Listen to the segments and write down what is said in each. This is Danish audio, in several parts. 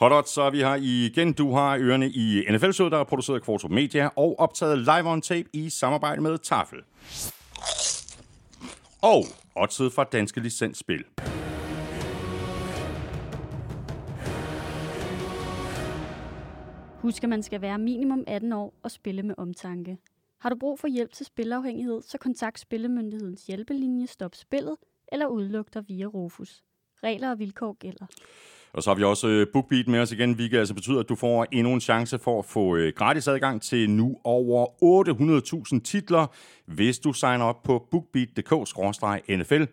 Hot så er vi her igen. Du har ørerne i nfl der er produceret af Kvartrup Media og optaget live on tape i samarbejde med Tafel. Og oddset fra Danske Licensspil. Husk, at man skal være minimum 18 år og spille med omtanke. Har du brug for hjælp til spilafhængighed, så kontakt Spillemyndighedens hjælpelinje Stop Spillet eller udluk dig via Rufus. Regler og vilkår gælder. Og så har vi også øh, BookBeat med os igen, hvilket altså betyder, at du får endnu en chance for at få øh, gratis adgang til nu over 800.000 titler, hvis du signer op på bookbeat.dk-nfl.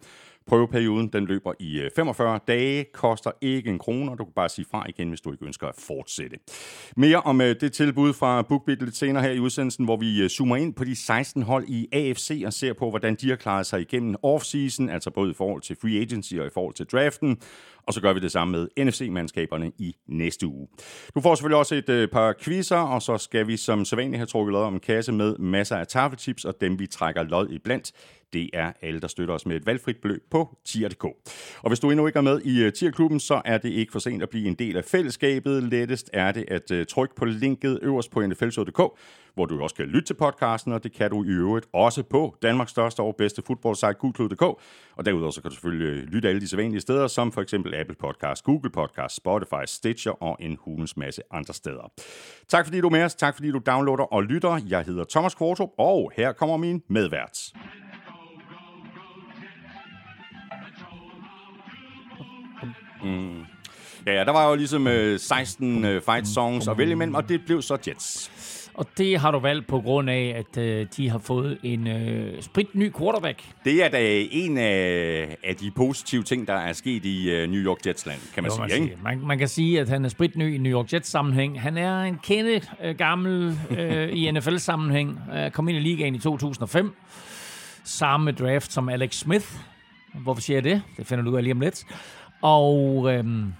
Prøveperioden den løber i øh, 45 dage, koster ikke en krone, du kan bare sige fra igen, hvis du ikke ønsker at fortsætte. Mere om øh, det tilbud fra BookBeat lidt senere her i udsendelsen, hvor vi øh, zoomer ind på de 16 hold i AFC og ser på, hvordan de har klaret sig igennem offseason, altså både i forhold til free agency og i forhold til draften. Og så gør vi det samme med NFC-mandskaberne i næste uge. Du får selvfølgelig også et par quizzer, og så skal vi som sædvanligt have trukket lod om en kasse med masser af tafeltips, og dem vi trækker lod i blandt det er alle, der støtter os med et valgfrit beløb på tier.dk. Og hvis du endnu ikke er med i øh, tierklubben, så er det ikke for sent at blive en del af fællesskabet. Lettest er det at øh, trykke på linket øverst på nflshow.dk, hvor du også kan lytte til podcasten, og det kan du i øvrigt også på Danmarks største og bedste fodboldsite, google.dk. Og derudover så kan du selvfølgelig øh, lytte alle de sædvanlige steder, som for eksempel Apple Podcast, Google Podcast, Spotify, Stitcher og en hulens masse andre steder. Tak fordi du er med os, tak fordi du downloader og lytter. Jeg hedder Thomas Kvartrup, og her kommer min medvært. Mm. Ja, ja, der var jo ligesom øh, 16 øh, fight songs at vælge imellem, og det blev så Jets. Og det har du valgt på grund af, at øh, de har fået en øh, sprit ny quarterback. Det er da en af, af de positive ting, der er sket i øh, New York Jets-land, kan man jo, sige. Man, ikke? Man, man kan sige, at han er sprit ny i New York Jets-sammenhæng. Han er en kende øh, gammel øh, i NFL-sammenhæng. Øh, kom ind i ligaen i 2005. Samme draft som Alex Smith. Hvorfor siger jeg det? Det finder du ud af lige om lidt. Og øhm,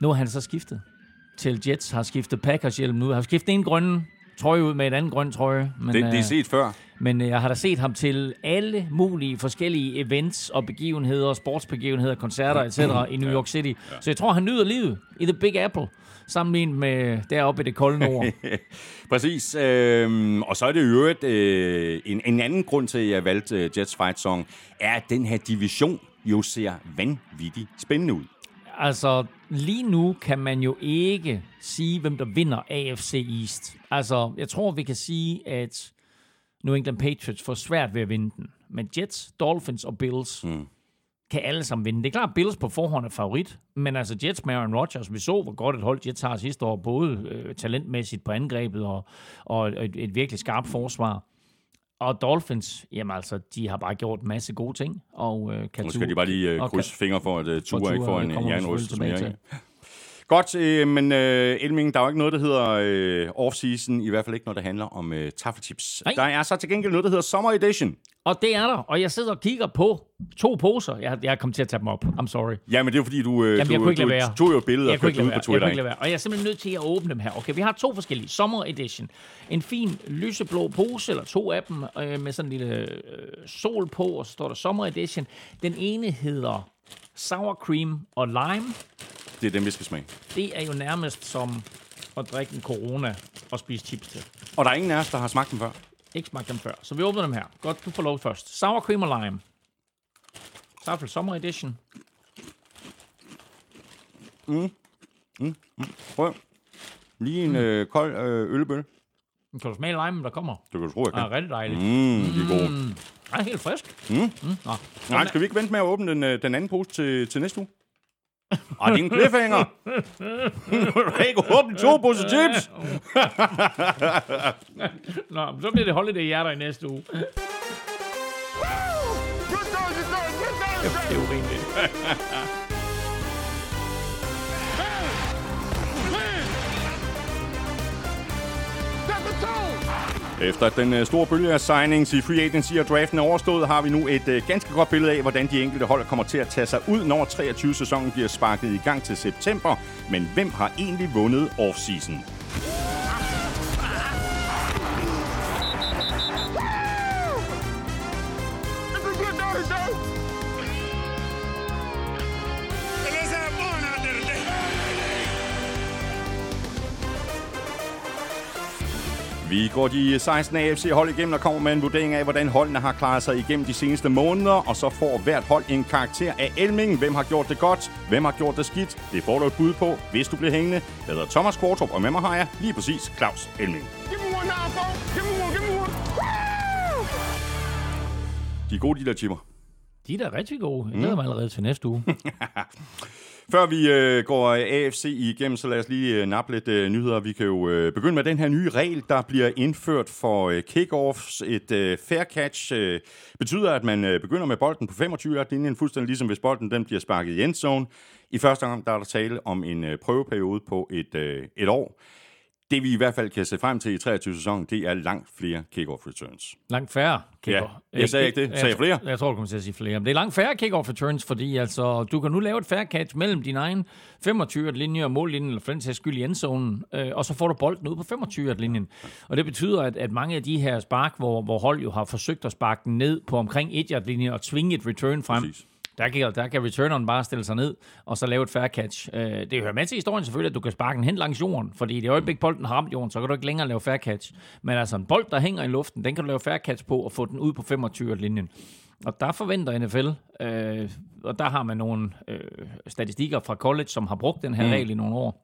nu har han så skiftet til Jets, har skiftet Packers hjelm nu, har skiftet en grønne trøje ud med en anden grøn trøje. Men, det, det er øh, set før. Men øh, jeg har da set ham til alle mulige forskellige events og begivenheder, sportsbegivenheder, koncerter etc. i New York City. Ja. Så jeg tror, han nyder livet i The Big Apple, sammenlignet med deroppe i det kolde nord. Præcis. Øhm, og så er det jo øvrigt øh, en, en anden grund til, at jeg valgte Jets Fight Song, er, at den her division jo ser vanvittigt spændende ud. Altså, lige nu kan man jo ikke sige, hvem der vinder AFC East. Altså, jeg tror, vi kan sige, at New England Patriots får svært ved at vinde den. Men Jets, Dolphins og Bills mm. kan alle sammen vinde. Det er klart, Bills på forhånd er favorit, men altså Jets med Aaron Rodgers, vi så, hvor godt et hold Jets har sidste år, både øh, talentmæssigt på angrebet og, og et, et virkelig skarpt forsvar. Og Dolphins, jamen altså, de har bare gjort en masse gode ting. Og, øh, kan nu skal de bare lige uh, krydse fingre for, at uh, Tua ikke får en jernryst. Godt, øh, men øh, Elming, der er jo ikke noget, der hedder øh, off-season, i hvert fald ikke noget, der handler om øh, taffeltips. Nej. Der er så til gengæld noget, der hedder Summer Edition. Og det er der, og jeg sidder og kigger på to poser. Jeg, jeg er kommet til at tage dem op. I'm sorry. Ja, men det er fordi, du, øh, Jamen, du, du, du tog jo et billede og fik ud på Twitter. Jeg kunne ikke lade være. Og jeg er simpelthen nødt til at åbne dem her. Okay, vi har to forskellige. Summer Edition. En fin lyseblå pose, eller to af dem, øh, med sådan en lille øh, sol på, og så står der Summer Edition. Den ene hedder Sour Cream og Lime. Det er dem, vi skal smage. Det er jo nærmest som at drikke en corona og spise chips til. Og der er ingen af os, der har smagt dem før? Ikke smagt dem før. Så vi åbner dem her. Godt, du får lov først. Sour cream og lime. Tafel Summer Edition. Mm. Mm. Mm. Prøv. Lige en mm. øh, kold øh, ølbøl. Kan du smage lime, der kommer? Det kan du tro, jeg kan. Ja, rigtig dejligt. Mm, de er gode. Mm. Ja, helt frisk. Mm. Mm. Nå. Nej, skal vi ikke vente med at åbne den, øh, den anden pose til, til næste uge? Og en cliffhanger. du kan ikke åbne to poser chips. Nå, så bliver det holiday hjerter i næste uge. Det er urimeligt. Efter den øh, store bølge af signings i free agency og draften er overstået, har vi nu et øh, ganske godt billede af, hvordan de enkelte hold kommer til at tage sig ud, når 23-sæsonen bliver sparket i gang til september. Men hvem har egentlig vundet offseason? Vi går de 16 AFC-hold igennem og kommer med en vurdering af, hvordan holdene har klaret sig igennem de seneste måneder, og så får hvert hold en karakter af Elming. Hvem har gjort det godt? Hvem har gjort det skidt? Det får du et bud på, hvis du bliver hængende. Jeg hedder Thomas Kvartrup, og med mig har jeg lige præcis Claus Elming. Give me one now, folks. Give me one, give me one. Woo! De gode, de der chipper. De er da rigtig gode. Jeg glæder mig allerede til næste uge. Før vi øh, går AFC igennem, så lad os lige øh, nappe lidt øh, nyheder. Vi kan jo øh, begynde med den her nye regel, der bliver indført for øh, kickoffs. Et øh, fair catch øh, betyder, at man øh, begynder med bolden på 25 yard linjen fuldstændig ligesom hvis bolden den bliver sparket i endzone. I første omgang der er der tale om en øh, prøveperiode på et, øh, et år. Det vi i hvert fald kan se frem til i 23 sæson, det er langt flere kickoff returns. Langt færre kicker. Ja, jeg sagde ikke det. Sagde jeg flere? Jeg tror, du kommer til at sige flere. Men det er langt færre kick-off returns, fordi altså, du kan nu lave et fair catch mellem din egen 25 linje og mållinjen, eller for den sags skyld i endzonen, øh, og så får du bolden ud på 25 linjen. Og det betyder, at, at mange af de her spark, hvor, hvor hold jo har forsøgt at sparke den ned på omkring 1 yard linjen og tvinge et return frem, Præcis. Der kan, der kan returneren bare stille sig ned, og så lave et fair catch. Øh, det hører med til historien selvfølgelig, at du kan sparke den hen langs jorden, fordi det øjeblik bolden har ramt jorden, så kan du ikke længere lave fair catch. Men altså en bold, der hænger i luften, den kan du lave fair catch på og få den ud på 25-linjen. Og der forventer NFL, øh, og der har man nogle øh, statistikker fra college, som har brugt den her mm. regel i nogle år.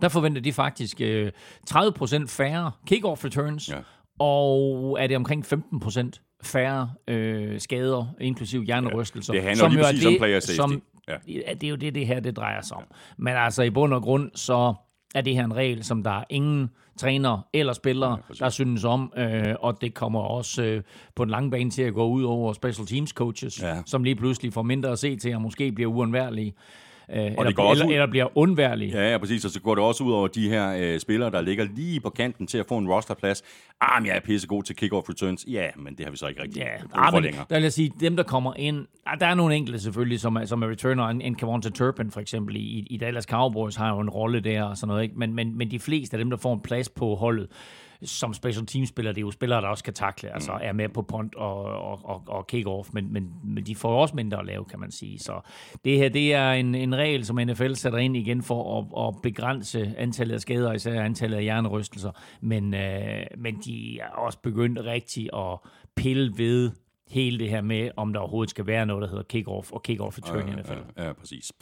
Der forventer de faktisk øh, 30% færre kick-off returns, Ja. og er det omkring 15% færre øh, skader, inklusiv hjernerystelser. Det handler lige jo er præcis om player safety. Som, Ja. ja. Det er jo det, det her det drejer sig om. Men altså i bund og grund, så er det her en regel, som der er ingen træner eller spillere, ja, der synes om, øh, og det kommer også øh, på den lange bane til at gå ud over special teams coaches, Ja. som lige pludselig får mindre at se til, og måske bliver uundværlige. Øh, eller, går eller, ud- eller bliver undværlige. Ja, ja, præcis. Og så går det også ud over de her øh, spillere, der ligger lige på kanten til at få en rosterplads. Ah, men jeg er pissegod til kick-off returns. Ja, men det har vi så ikke rigtig Ja, brug ah, men længere. der vil jeg sige, dem der kommer ind, ah, der er nogle enkelte selvfølgelig, som er, som er returner, en, en Kevonta Turpin for eksempel i, i Dallas Cowboys har jo en rolle der og sådan noget, ikke? Men, men, men de fleste af dem, der får en plads på holdet, som special team-spillere, det er jo spillere, der også kan takle, altså Mm. er med på punt og, og, og, og kick-off, men, men, men de får også mindre at lave, kan man sige. Så det her, det er en, en regel, som NFL sætter ind igen for at, at begrænse antallet af skader, især antallet af hjernerystelser, men, øh, men de er også begyndt rigtig at pille ved hele det her med, om der overhovedet skal være noget, der hedder kick-off og kick-off return i NFL. Ja, ja, præcis.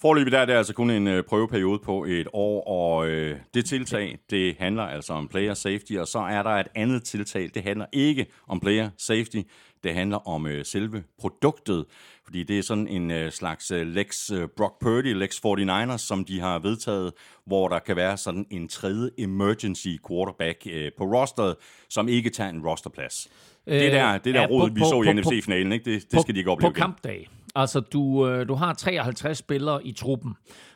Forløbig der er det altså kun en øh, prøveperiode på et år, og øh, det tiltag, det handler altså om player safety, og så er der et andet tiltag, det handler ikke om player safety, det handler om øh, selve produktet, fordi det er sådan en øh, slags øh, Lex øh, Brock Purdy, Lex 49ers, som de har vedtaget, hvor der kan være sådan en tredje emergency quarterback øh, på rosteret, som ikke tager en rosterplads. det der, det der ja, råd, på- vi på- så i på- NFC-finalen, ikke? Det, det skal de ikke opleve På kampdag. Altså, du, øh, du har 53 spillere i truppen,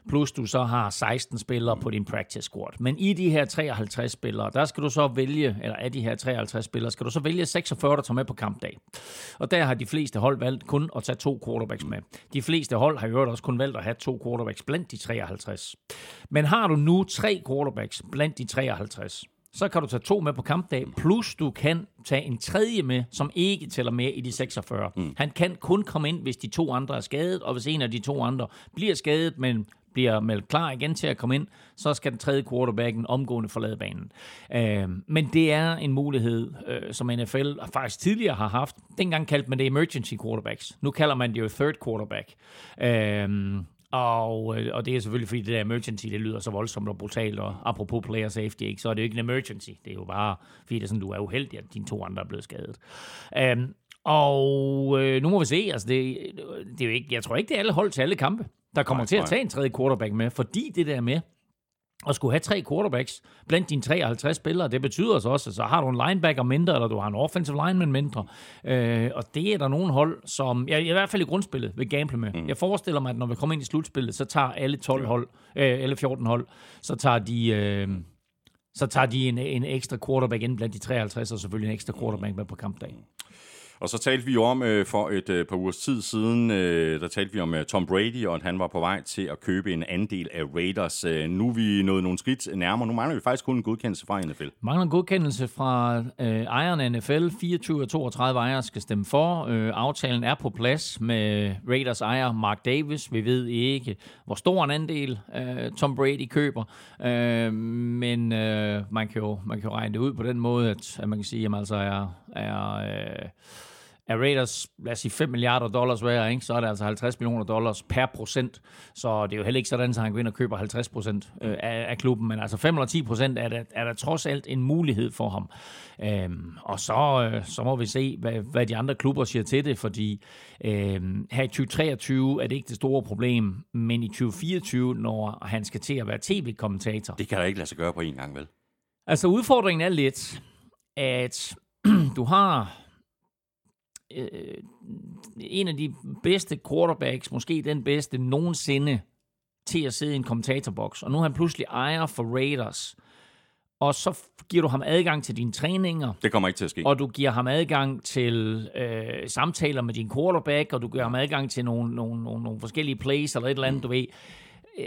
plus du så har 16 spillere på din practice squad. Men i de her 53 spillere, der skal du så vælge, eller af de her 53 spillere, skal du så vælge 46, der tager med på kampdag. Og der har de fleste hold valgt kun at tage to quarterbacks med. De fleste hold har jo også kun valgt at have to quarterbacks blandt de 53. Men har du nu tre quarterbacks blandt de 53, så kan du tage to med på kampdag, plus du kan tage en tredje med, som ikke tæller med i de 46. Mm. Han kan kun komme ind, hvis de to andre er skadet, og hvis en af de to andre bliver skadet, men bliver meldt klar igen til at komme ind, så skal den tredje quarterbacken omgående forlade banen. Øh, men det er en mulighed, øh, som NFL faktisk tidligere har haft. Dengang kaldte man det emergency quarterbacks. Nu kalder man det jo third quarterback. Øh, og, øh, og det er selvfølgelig, fordi det der emergency, det lyder så voldsomt og brutalt, og apropos player safety, ikke, så er det jo ikke en emergency. Det er jo bare, fordi det er sådan, du er uheldig, at dine to andre er blevet skadet. Um, og øh, nu må vi se, altså det, det er jo ikke, jeg tror ikke, det er alle hold til alle kampe, der kommer Nej, til at tage en tredje quarterback med, fordi det der med, at skulle have tre quarterbacks blandt dine 53 spillere, det betyder så også, at så har du en linebacker mindre, eller du har en offensive lineman mindre. Øh, og det er der nogle hold, som, ja, i hvert fald i grundspillet, vil gamble med. Mm. Jeg forestiller mig, at når vi kommer ind i slutspillet, så tager alle 12 hold, øh, eller 14 hold, så tager de... Øh, så tager de en, en ekstra quarterback ind blandt de 53, og selvfølgelig en ekstra quarterback med på kampdag. Og så talte vi jo om øh, for et øh, par ugers tid siden, øh, der talte vi om øh, Tom Brady, og at han var på vej til at købe en andel af Raiders. Øh, nu er vi nået nogle skridt nærmere. Nu mangler vi faktisk kun en godkendelse fra NFL. Mangler en godkendelse fra øh, ejeren af NFL. 24 af 32 ejere skal stemme for. Øh, aftalen er på plads med Raiders ejer Mark Davis. Vi ved ikke, hvor stor en andel øh, Tom Brady køber, øh, men øh, man, kan jo, man kan jo regne det ud på den måde, at, at man kan sige, at altså er, er øh, er Raiders, lad os sige, 5 milliarder dollars værd, ikke? så er det altså 50 millioner dollars per procent. Så det er jo heller ikke sådan, at han går ind og køber 50 procent øh, af, af klubben, men altså 5 eller 10 procent er der, er der trods alt en mulighed for ham. Øhm, og så, øh, så må vi se, hvad, hvad de andre klubber siger til det, fordi øh, her i 2023 er det ikke det store problem, men i 2024, når han skal til at være tv-kommentator. Det kan der ikke lade sig gøre på en gang, vel? Altså udfordringen er lidt, at du har øh, en af de bedste quarterbacks, måske den bedste nogensinde, til at sidde i en kommentatorboks. Og nu er han pludselig ejer for Raiders. Og så giver du ham adgang til dine træninger. Det kommer ikke til at ske. Og du giver ham adgang til øh, samtaler med din quarterback, og du giver ham adgang til nogle, nogle, nogle, nogle forskellige plays eller et eller andet, du ved. Øh,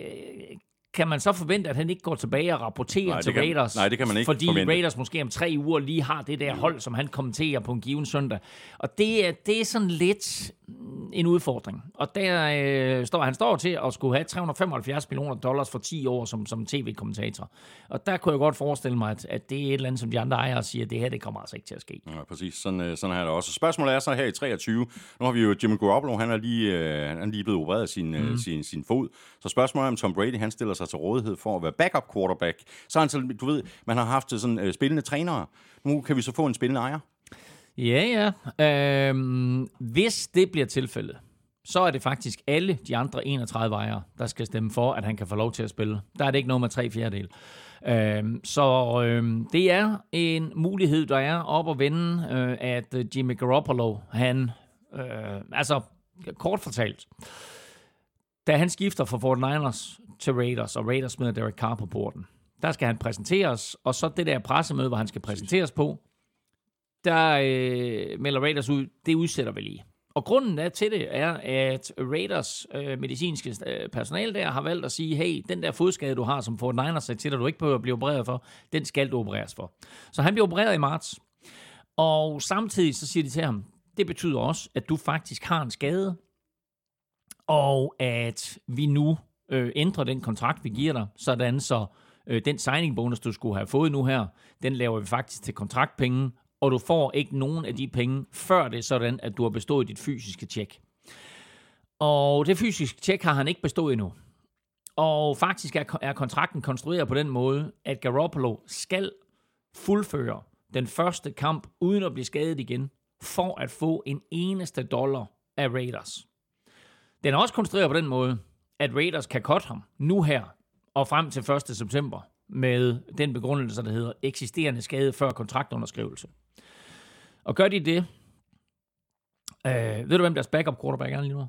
kan man så forvente, at han ikke går tilbage og rapporterer Nej, til kan- Raiders? nej, det kan man ikke Fordi forvente. Raiders måske om tre uger lige har det der hold, som han kommenterer på en given søndag. Og det, er- det er sådan lidt mm, en udfordring. Og der øh, står, han står til at skulle have 375 millioner dollars for 10 år som, som tv-kommentator. Og der kunne jeg godt forestille mig, at, at det er et eller andet, som de andre ejere siger, at det her, det kommer altså ikke til at ske. Ja, præcis. Sådan, øh, sådan er det også. Spørgsmålet er så her i 23. Nu har vi jo Jimmy Garoppolo, han er lige, øh, han er lige blevet opereret af sin, mm. sin, sin fod. Så spørgsmålet er, om Tom Brady, han stiller sig til rådighed for at være backup quarterback. Så han så, du ved, man har haft sådan øh, spillende trænere. Nu kan vi så få en spillende ejer. Ja, ja. Øhm, hvis det bliver tilfældet, så er det faktisk alle de andre 31 ejere, der skal stemme for, at han kan få lov til at spille. Der er det ikke noget med tre fjerdedel. Øhm, så øhm, det er en mulighed, der er op at vende, øh, at øh, Jimmy Garoppolo, han, øh, altså kort fortalt, da han skifter fra 49ers til Raiders, og Raiders smider Derek Carr på borden, der skal han præsenteres, og så det der pressemøde, hvor han skal præsenteres på, der øh, melder Raiders ud, det udsætter vi lige. Og grunden er til det er, at Raiders øh, medicinske øh, personale der har valgt at sige, hey, den der fodskade, du har, som får Niners sagde til dig, du ikke behøver at blive opereret for, den skal du opereres for. Så han bliver opereret i marts. Og samtidig så siger de til ham, det betyder også, at du faktisk har en skade, og at vi nu øh, ændre den kontrakt, vi giver dig, sådan så øh, den signing bonus, du skulle have fået nu her, den laver vi faktisk til kontraktpenge, og du får ikke nogen af de penge, før det er sådan, at du har bestået dit fysiske tjek. Og det fysiske tjek har han ikke bestået endnu. Og faktisk er, er kontrakten konstrueret på den måde, at Garoppolo skal fuldføre den første kamp, uden at blive skadet igen, for at få en eneste dollar af Raiders. Den er også konstrueret på den måde, at Raiders kan cut ham nu her og frem til 1. september med den begrundelse, der hedder eksisterende skade før kontraktunderskrivelse. Og gør de det, øh, ved du hvem deres backup quarterback er lige nu?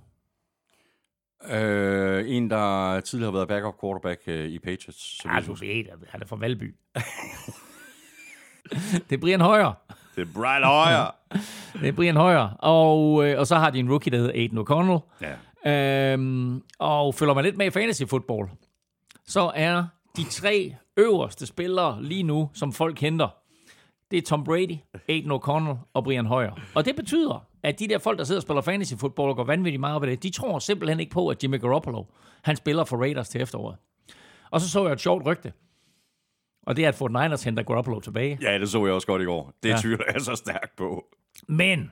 Øh, en, der tidligere har været backup quarterback øh, i Patriots. Så Ja, du ved, at han er fra Valby. det er Brian Højer. det er Brian Hoyer. Det er Brian Højer. Og, øh, og så har de en rookie, der hedder Aiden O'Connell. ja. Øhm, og følger man lidt med i fantasy football, så er de tre øverste spillere lige nu, som folk henter, det er Tom Brady, Aiden O'Connell og Brian Hoyer. Og det betyder, at de der folk, der sidder og spiller fantasy football og går vanvittigt meget op det, de tror simpelthen ikke på, at Jimmy Garoppolo, han spiller for Raiders til efteråret. Og så så jeg et sjovt rygte. Og det er, at Fort Niners henter Garoppolo tilbage. ja, det så jeg også godt i går. Det Ja. tvivler jeg så stærkt på. Men,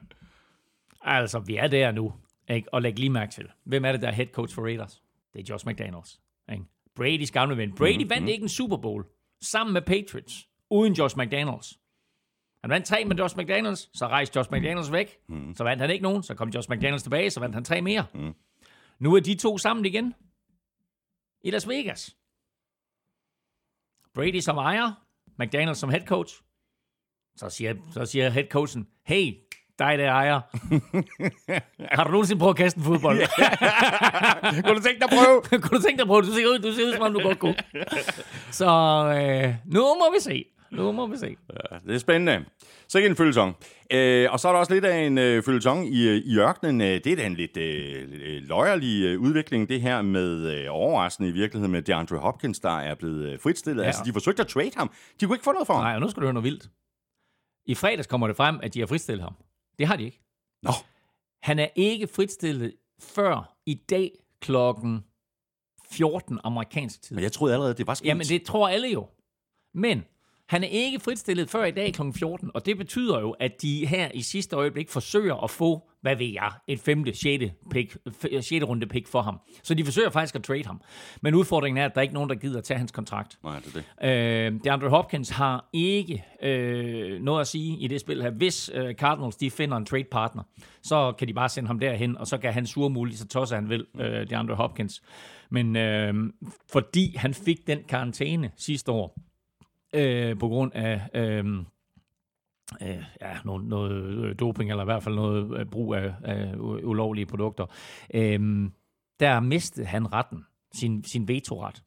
altså, vi er der nu. Ikke? Og læg lige mærke til, hvem er det, der er head coach for Raiders? Det er Josh McDaniels. Ikke? Brady's gamle ven. Brady mm-hmm. vandt ikke en Super Bowl sammen med Patriots, uden Josh McDaniels. Han vandt tre med Josh McDaniels, så rejste Josh McDaniels væk. Mm. Så vandt han ikke nogen, så kom Josh McDaniels tilbage, så vandt han tre mere. Mm. Nu er de to sammen igen i Las Vegas. Brady som ejer, McDaniels som head coach. Så siger, så siger head coachen, hey, dig der ejer. Har du nogensinde prøvet at kaste en fodbold? Kunne du tænke dig at prøve? kunne du tænke dig at prøve? Du ser ud, du ser ud som om du godt kunne. Så øh, nu må vi se. nu må vi se. Ja, det er spændende. Så ikke en følgetong. Øh, og så er der også lidt af en øh, følgetong i, øh, i ørkenen. Øh, Det er da en lidt øh, øh, løjerlig øh, udvikling, det her med øh, overraskende i virkeligheden med DeAndre Hopkins, der er blevet øh, fritstillet. Ja. Altså, de forsøgte at trade ham. De kunne ikke få noget for ham. Nej, og nu skal du høre noget vildt. I fredags kommer det frem, at de har fritstillet ham. Det har de ikke. Nå, Han er ikke fritstillet før i dag klokken 14 amerikansk tid. men jeg troede allerede, det var sket. Jamen, det tror alle jo. Men han er ikke fritstillet før i dag kl. 14, og det betyder jo, at de her i sidste øjeblik forsøger at få, hvad ved jeg, et femte, sjette, pick, sjette runde pick for ham. Så de forsøger faktisk at trade ham. Men udfordringen er, at der er ikke nogen, der gider at tage hans kontrakt. Nej, det er det. Øh, DeAndre Hopkins har ikke øh, noget at sige i det spil her. Hvis øh, Cardinals de finder en trade partner, så kan de bare sende ham derhen, og så kan han sure muligt, så tosser han vil, øh, DeAndre Hopkins. Men øh, fordi han fik den karantæne sidste år, øh, på grund af øh, øh, ja, noget, noget øh, doping, eller i hvert fald noget øh, brug af, af ulovlige produkter, øh, der mistede han retten, sin, sin vetoret.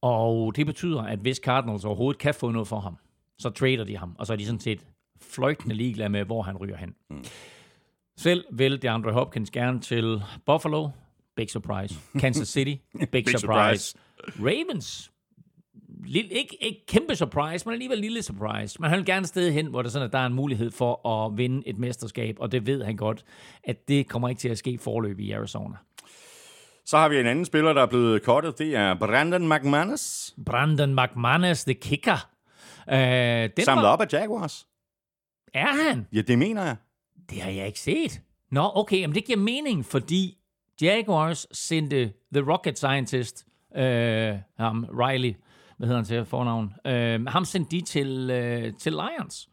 Og det betyder, at hvis Cardinals overhovedet kan få noget for ham, så trader de ham, og så er de sådan set fløjtende ligeglade med, hvor han ryger hen. Mm. Selv vil DeAndre Hopkins gerne til Buffalo, big surprise. Kansas City, big, big surprise. Ravens, lille, ikke, ikke kæmpe surprise, men alligevel lille surprise. Men han vil gerne et sted hen, hvor der, sådan, at der er en mulighed for at vinde et mesterskab, og det ved han godt, at det kommer ikke til at ske forløb i Arizona. Så har vi en anden spiller, der er blevet kottet. Det er Brandon McManus. Brandon McManus, the kicker. Uh, den Samlet var, op af Jaguars. Er han? Ja, det mener jeg. Det har jeg ikke set. Nå, okay, men det giver mening, fordi Jaguars sendte The Rocket Scientist, øh, ham Riley, hvad hedder han til fornavn, øh, ham sendte de til, øh, til Lions.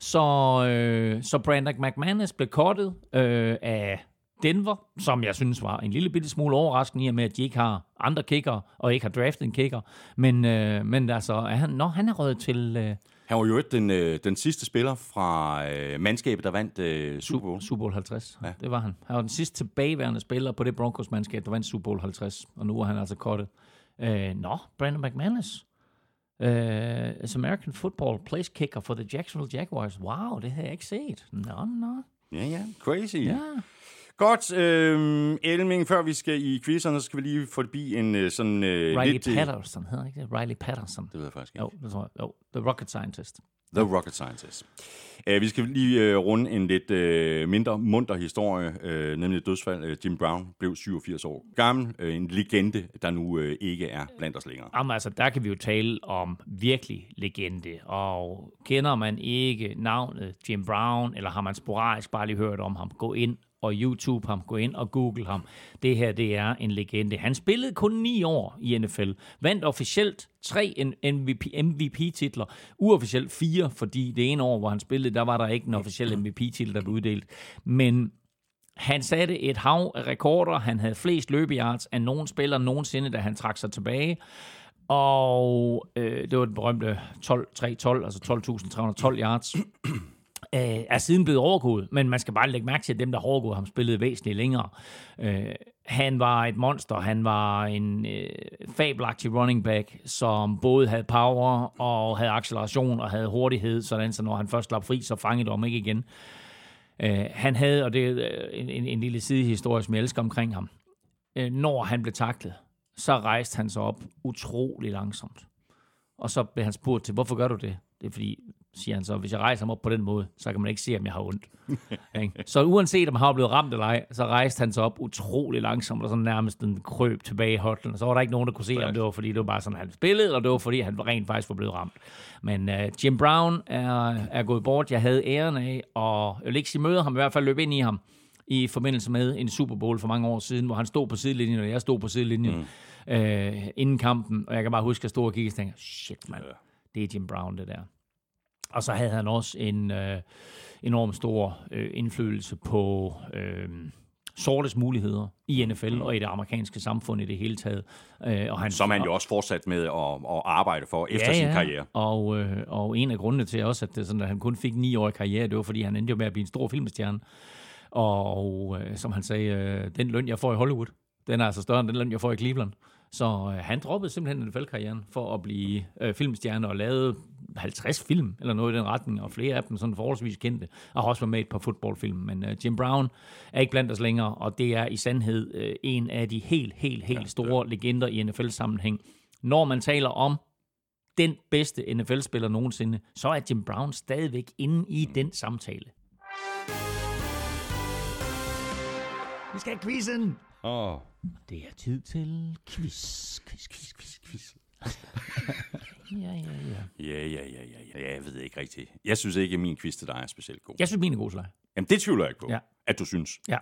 Så, øh, så Brandon McManus blev kortet øh, af Denver, som jeg synes var en lille bitte smule overraskende i og med, at de ikke har andre kicker og ikke har draftet en kicker. Men, øh, men altså, er han, nå, han er røget til øh, Han var jo ikke den, øh, den sidste spiller fra øh, mandskabet, der vandt øh, Super Bowl. Super Bowl 50. Ja. Det var han. Han var den sidste tilbageværende spiller på det Broncos-mandskab, der vandt Super Bowl 50. Og nu er han altså kortet. Øh, Nå, Brandon McManus. Øh, as American football place kicker for the Jacksonville Jaguars. Wow, det har jeg ikke set. Nå, nå. Ja, ja. Crazy. Ja. Godt, øh, Elming, før vi skal i quizerne, så skal vi lige forbi en øh, sådan øh, Riley lidt... øh, Patterson hedder ikke det? Riley Patterson. Det ved jeg faktisk ikke. Jo, det tror jeg. Jo, The Rocket Scientist. The Rocket Scientist. Uh, vi skal lige uh, runde en lidt uh, mindre munter historie, uh, nemlig dødsfald. Uh, Jim Brown blev 87 år gammel. Uh, en legende, der nu uh, ikke er blandt os længere. Jamen altså, der kan vi jo tale om virkelig legende, og kender man ikke navnet Jim Brown, eller har man sporadisk bare lige hørt om ham, gå ind og YouTube ham, gå ind og google ham. Det her, det er en legende. Han spillede kun ni år i NFL, vandt officielt tre MVP, MVP-titler, uofficielt fire, fordi det ene år, hvor han spillede, der var der ikke en officiel MVP-titel, der blev uddelt. Men han satte et hav af rekorder. Han havde flest løbeyards af nogen spiller nogensinde, da han trak sig tilbage. Og øh, det var den berømte 12, 312, altså 12.312 yards. Øh, er siden blevet overgået, men man skal bare lægge mærke til, at dem, der har overgået ham, spillede væsentligt længere. Øh, han var et monster. Han var en øh, fabelagtig running back, som både havde power og havde acceleration og havde hurtighed, sådan så når han først slap fri, så fangede de ham ikke igen. Øh, han havde, og det er øh, en, en, en lille sidehistorie, som jeg elsker omkring ham. Øh, når han blev taklet, så rejste han sig op utrolig langsomt. Og så blev han spurgt til, hvorfor gør du det? Det er fordi, siger han så, hvis jeg rejser mig op på den måde, så kan man ikke se, om jeg har ondt. Så uanset om han har blevet ramt eller ej, så rejste han sig op utrolig langsomt, og så nærmest en krøb tilbage i hotlen. Så var der ikke nogen, der kunne se, om det var fordi, det var bare sådan, han spillede, eller det var fordi, han rent faktisk var blevet ramt. Men uh, Jim Brown er, er gået bort. Jeg havde æren af, og jeg vil ikke sige møde ham, i hvert fald løbe ind i ham, i forbindelse med en Super Bowl for mange år siden, hvor han stod på sidelinjen, og jeg stod på sidelinjen mm. øh, inden kampen, og jeg kan bare huske, at jeg stod og kiggede og tænkte, shit mand, det er Jim Brown det der. Og så havde han også en øh, enorm stor øh, indflydelse på øh, sortes muligheder i NFL og i det amerikanske samfund i det hele taget. Øh, og han, Som han jo også fortsat med at, at arbejde for efter sin karriere. Og, øh, og en af grundene til også, at, det, sådan, at han kun fik ni år i karriere, det var, fordi han endte jo med at blive en stor filmstjerne. Og øh, som han sagde, øh, den løn, jeg får i Hollywood, den er altså større end den løn, jeg får i Cleveland. Så øh, han droppede simpelthen NFL-karrieren for at blive øh, filmstjerne og lavede 50 film, eller noget i den retning, og flere af dem sådan forholdsvis kendte, og har også været med i et par fodboldfilm. Men øh, Jim Brown er ikke blandt os længere, og det er i sandhed øh, en af de helt, helt, helt store legender i NFL-sammenhæng. Når man taler om den bedste NFL-spiller nogensinde, så er Jim Brown stadigvæk inde i den samtale. Vi skal have quizzen! Åh, Det er tid til quiz, quiz, quiz, quiz, quiz. ja, ja, ja. ja, ja, ja, ja, ja. Jeg ved ikke rigtigt. Jeg synes ikke, at min quiz til dig er specielt god. Jeg synes, min er god, Slej. Jamen, det tvivler jeg ikke på, Ja. at du synes. Ja.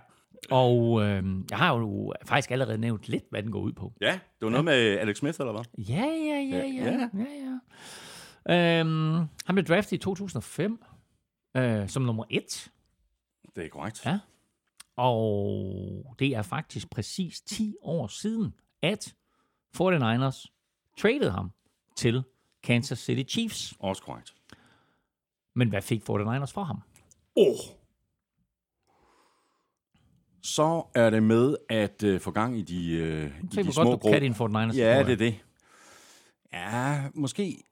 Og øh, jeg har jo faktisk allerede nævnt lidt, hvad den går ud på. Ja, det var noget med Alex Smith, eller hvad? Ja, ja, ja, ja. Ja. ja, ja. Øhm, han blev draftet i 2005 øh, som nummer et. Det er korrekt. Ja. Og det er faktisk præcis 10 år siden, at 49ers traded ham til Kansas City Chiefs. Også korrekt. Men hvad fik 49ers for ham? Oh. Så er det med at uh, få gang i de, uh, i de hvor små godt du kan din 49ers. Ja, det er det. Ja, måske...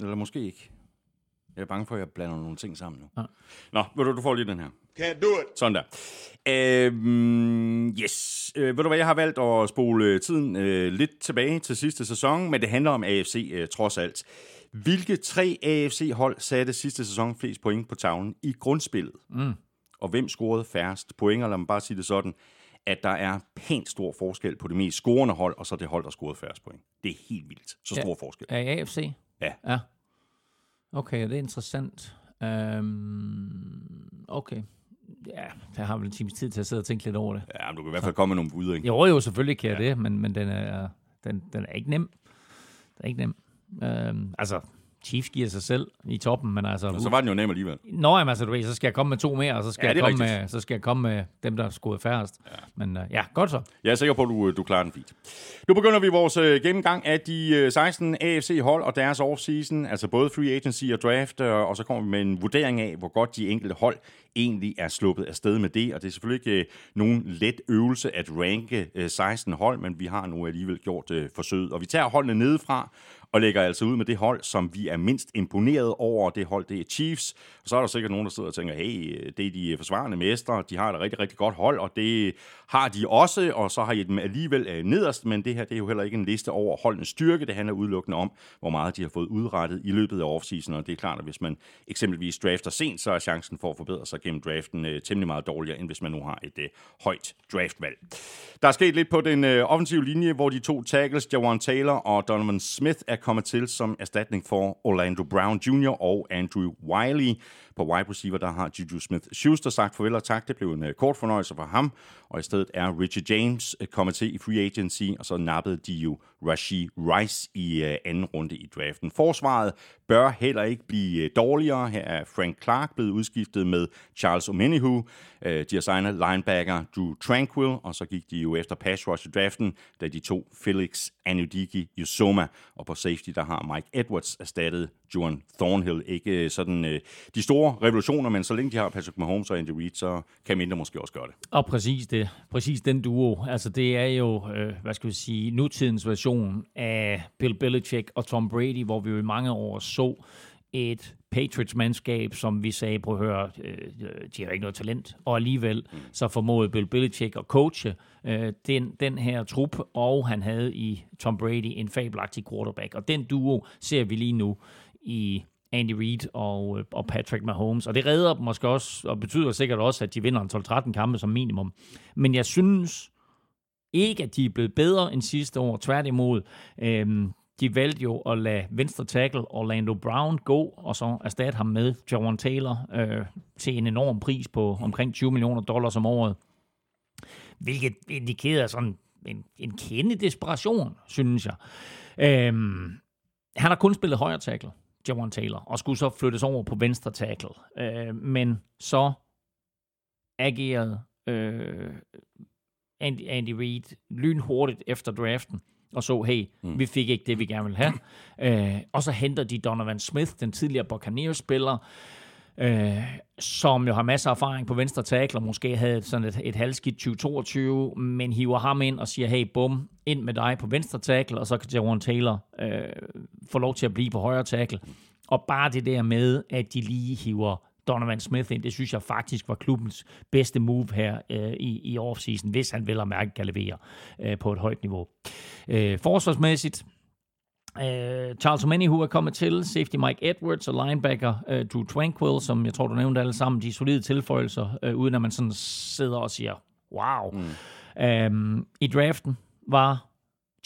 Eller måske ikke. Jeg er bange for, at jeg blander nogle ting sammen nu. Ja. Nå, ved du, du får lige den her. Can't do it. Sådan der. Øhm, yes. Øh, ved du hvad, jeg har valgt at spole øh, tiden øh, lidt tilbage til sidste sæson, men det handler om AFC øh, trods alt. Hvilke tre AFC-hold satte sidste sæson flest point på tavlen i grundspillet? Mm. Og hvem scorede færrest point? Og lad mig bare sige det sådan, at der er pænt stor forskel på det mest scorende hold, og så det hold, der scorede færrest point. Det er helt vildt. Så stor Ja. forskel. Er i AFC? Ja. Ja. Okay, det er interessant. Um, okay. Ja, jeg har vel en times tid til at sidde og tænke lidt over det. Ja, men du kan i hvert fald komme med nogle bud, ikke? Jo, jo, selvfølgelig kan jeg det, men, men den, er, den, den er ikke nem. Den er ikke nem. Um, altså, Chiefs giver sig selv i toppen, men altså... Og så var den jo nem alligevel. Nå, jamen, altså, du ved, så skal jeg komme med to mere, og så skal, Ja, jeg, komme rigtigt. med, så skal jeg komme med dem, der scorede færrest. Ja. Men uh, ja, godt så. Jeg er sikker på, at du, du klarer den fint. Nu begynder vi vores øh, gennemgang af de øh, 16 AFC-hold og deres offseason, altså både free agency og draft, øh, og så kommer vi med en vurdering af, hvor godt de enkelte hold egentlig er sluppet afsted med det. Og det er selvfølgelig ikke øh, nogen let øvelse at ranke øh, 16 hold, men vi har nu alligevel gjort øh, forsøget. Og vi tager holdene nedefra og lægger altså ud med det hold, som vi er mindst imponeret over. Det hold, det er Chiefs. Og så er der sikkert nogen, der sidder og tænker, hey, det er de forsvarende mestre, de har et rigtig, rigtig godt hold, og det har de også, og så har I dem alligevel øh, nederst, men det her det er jo heller ikke en liste over holdenes styrke. Det handler udelukkende om, hvor meget de har fået udrettet i løbet af offseason, og det er klart, at hvis man eksempelvis drafter sent, så er chancen for at forbedre sig gennem draften øh, temmelig meget dårligere, end hvis man nu har et øh, højt draftvalg. Der er sket lidt på den øh, offensive linje, hvor de to tackles, Jawan Taylor og Donovan Smith, er kommer til som erstatning for Orlando Brown Jr. og Andrew Wiley. På wide receiver, der har Juju Smith-Schuster sagt farvel og tak. Det blev en uh, kort fornøjelse for ham, og i stedet er Richie James uh, kommet til i free agency, og så nappede de jo Rashi Rice i uh, anden runde i draften. Forsvaret bør heller ikke blive uh, dårligere. Her er Frank Clark blevet udskiftet med Charles Omenihu. Uh, de har signet linebacker Drew Tranquil, og så gik de jo efter pass rush i draften, da de tog Felix Anudiki Yusoma, og på safety, der har Mike Edwards erstattet Juan Thornhill. Ikke sådan de store revolutioner, men så længe de har Patrick Mahomes og Andy Reid, så kan mindre måske også gøre det. Og præcis det. Præcis den duo. Altså, det er jo, øh, hvad skal vi sige, nutidens version af Bill Belichick og Tom Brady, hvor vi jo i mange år så et Patriots-mandskab, som vi sagde, prøv at høre, øh, de har ikke noget talent. Og alligevel så formåede Bill Belichick at coache øh, den, den her trup, og han havde i Tom Brady en fabelagtig quarterback. Og den duo ser vi lige nu i Andy Reid og, øh, og Patrick Mahomes. Og det redder dem måske også, og betyder sikkert også, at de vinder en 12-13 kampe som minimum. Men jeg synes ikke, at de er blevet bedre end sidste år. Tværtimod, øhm, de valgte jo at lade venstre tackle Orlando Brown gå, og så erstatte ham med Jawan Taylor øh, til en enorm pris på omkring 20 millioner dollars om året. Hvilket indikerer sådan en, en kende desperation, synes jeg. Øhm, han har kun spillet højre tackle, Jawan Taylor, og skulle så flyttes over på venstre tackle. Øh, men så agerede øh, Andy, Andy Reid lynhurtigt efter draften, og så, hey, mm. vi fik ikke det, vi gerne ville have. Øh, og så henter de Donovan Smith, den tidligere Buccaneers-spiller, øh, Øh, som jo har masser af erfaring på venstre tackle, og måske havde sådan et, et halvskidt 2022, men hiver ham ind og siger, hey, bum, ind med dig på venstre tackle, og så kan Jaron Taylor øh, få lov til at blive på højre tackle. Og bare det der med, at de lige hiver Donovan Smith ind, det synes jeg faktisk var klubbens bedste move her øh, i, i offseason, hvis han vel og mærke kan levere øh, på et højt niveau. Øh, forsvarsmæssigt, Uh, Charles Omenihu er kommet til, safety Mike Edwards og linebacker uh, Drew Tranquil, som jeg tror, du nævnte alle sammen, de solide tilføjelser, uh, uden at man sådan sidder og siger, wow. Mm. Um, I draften var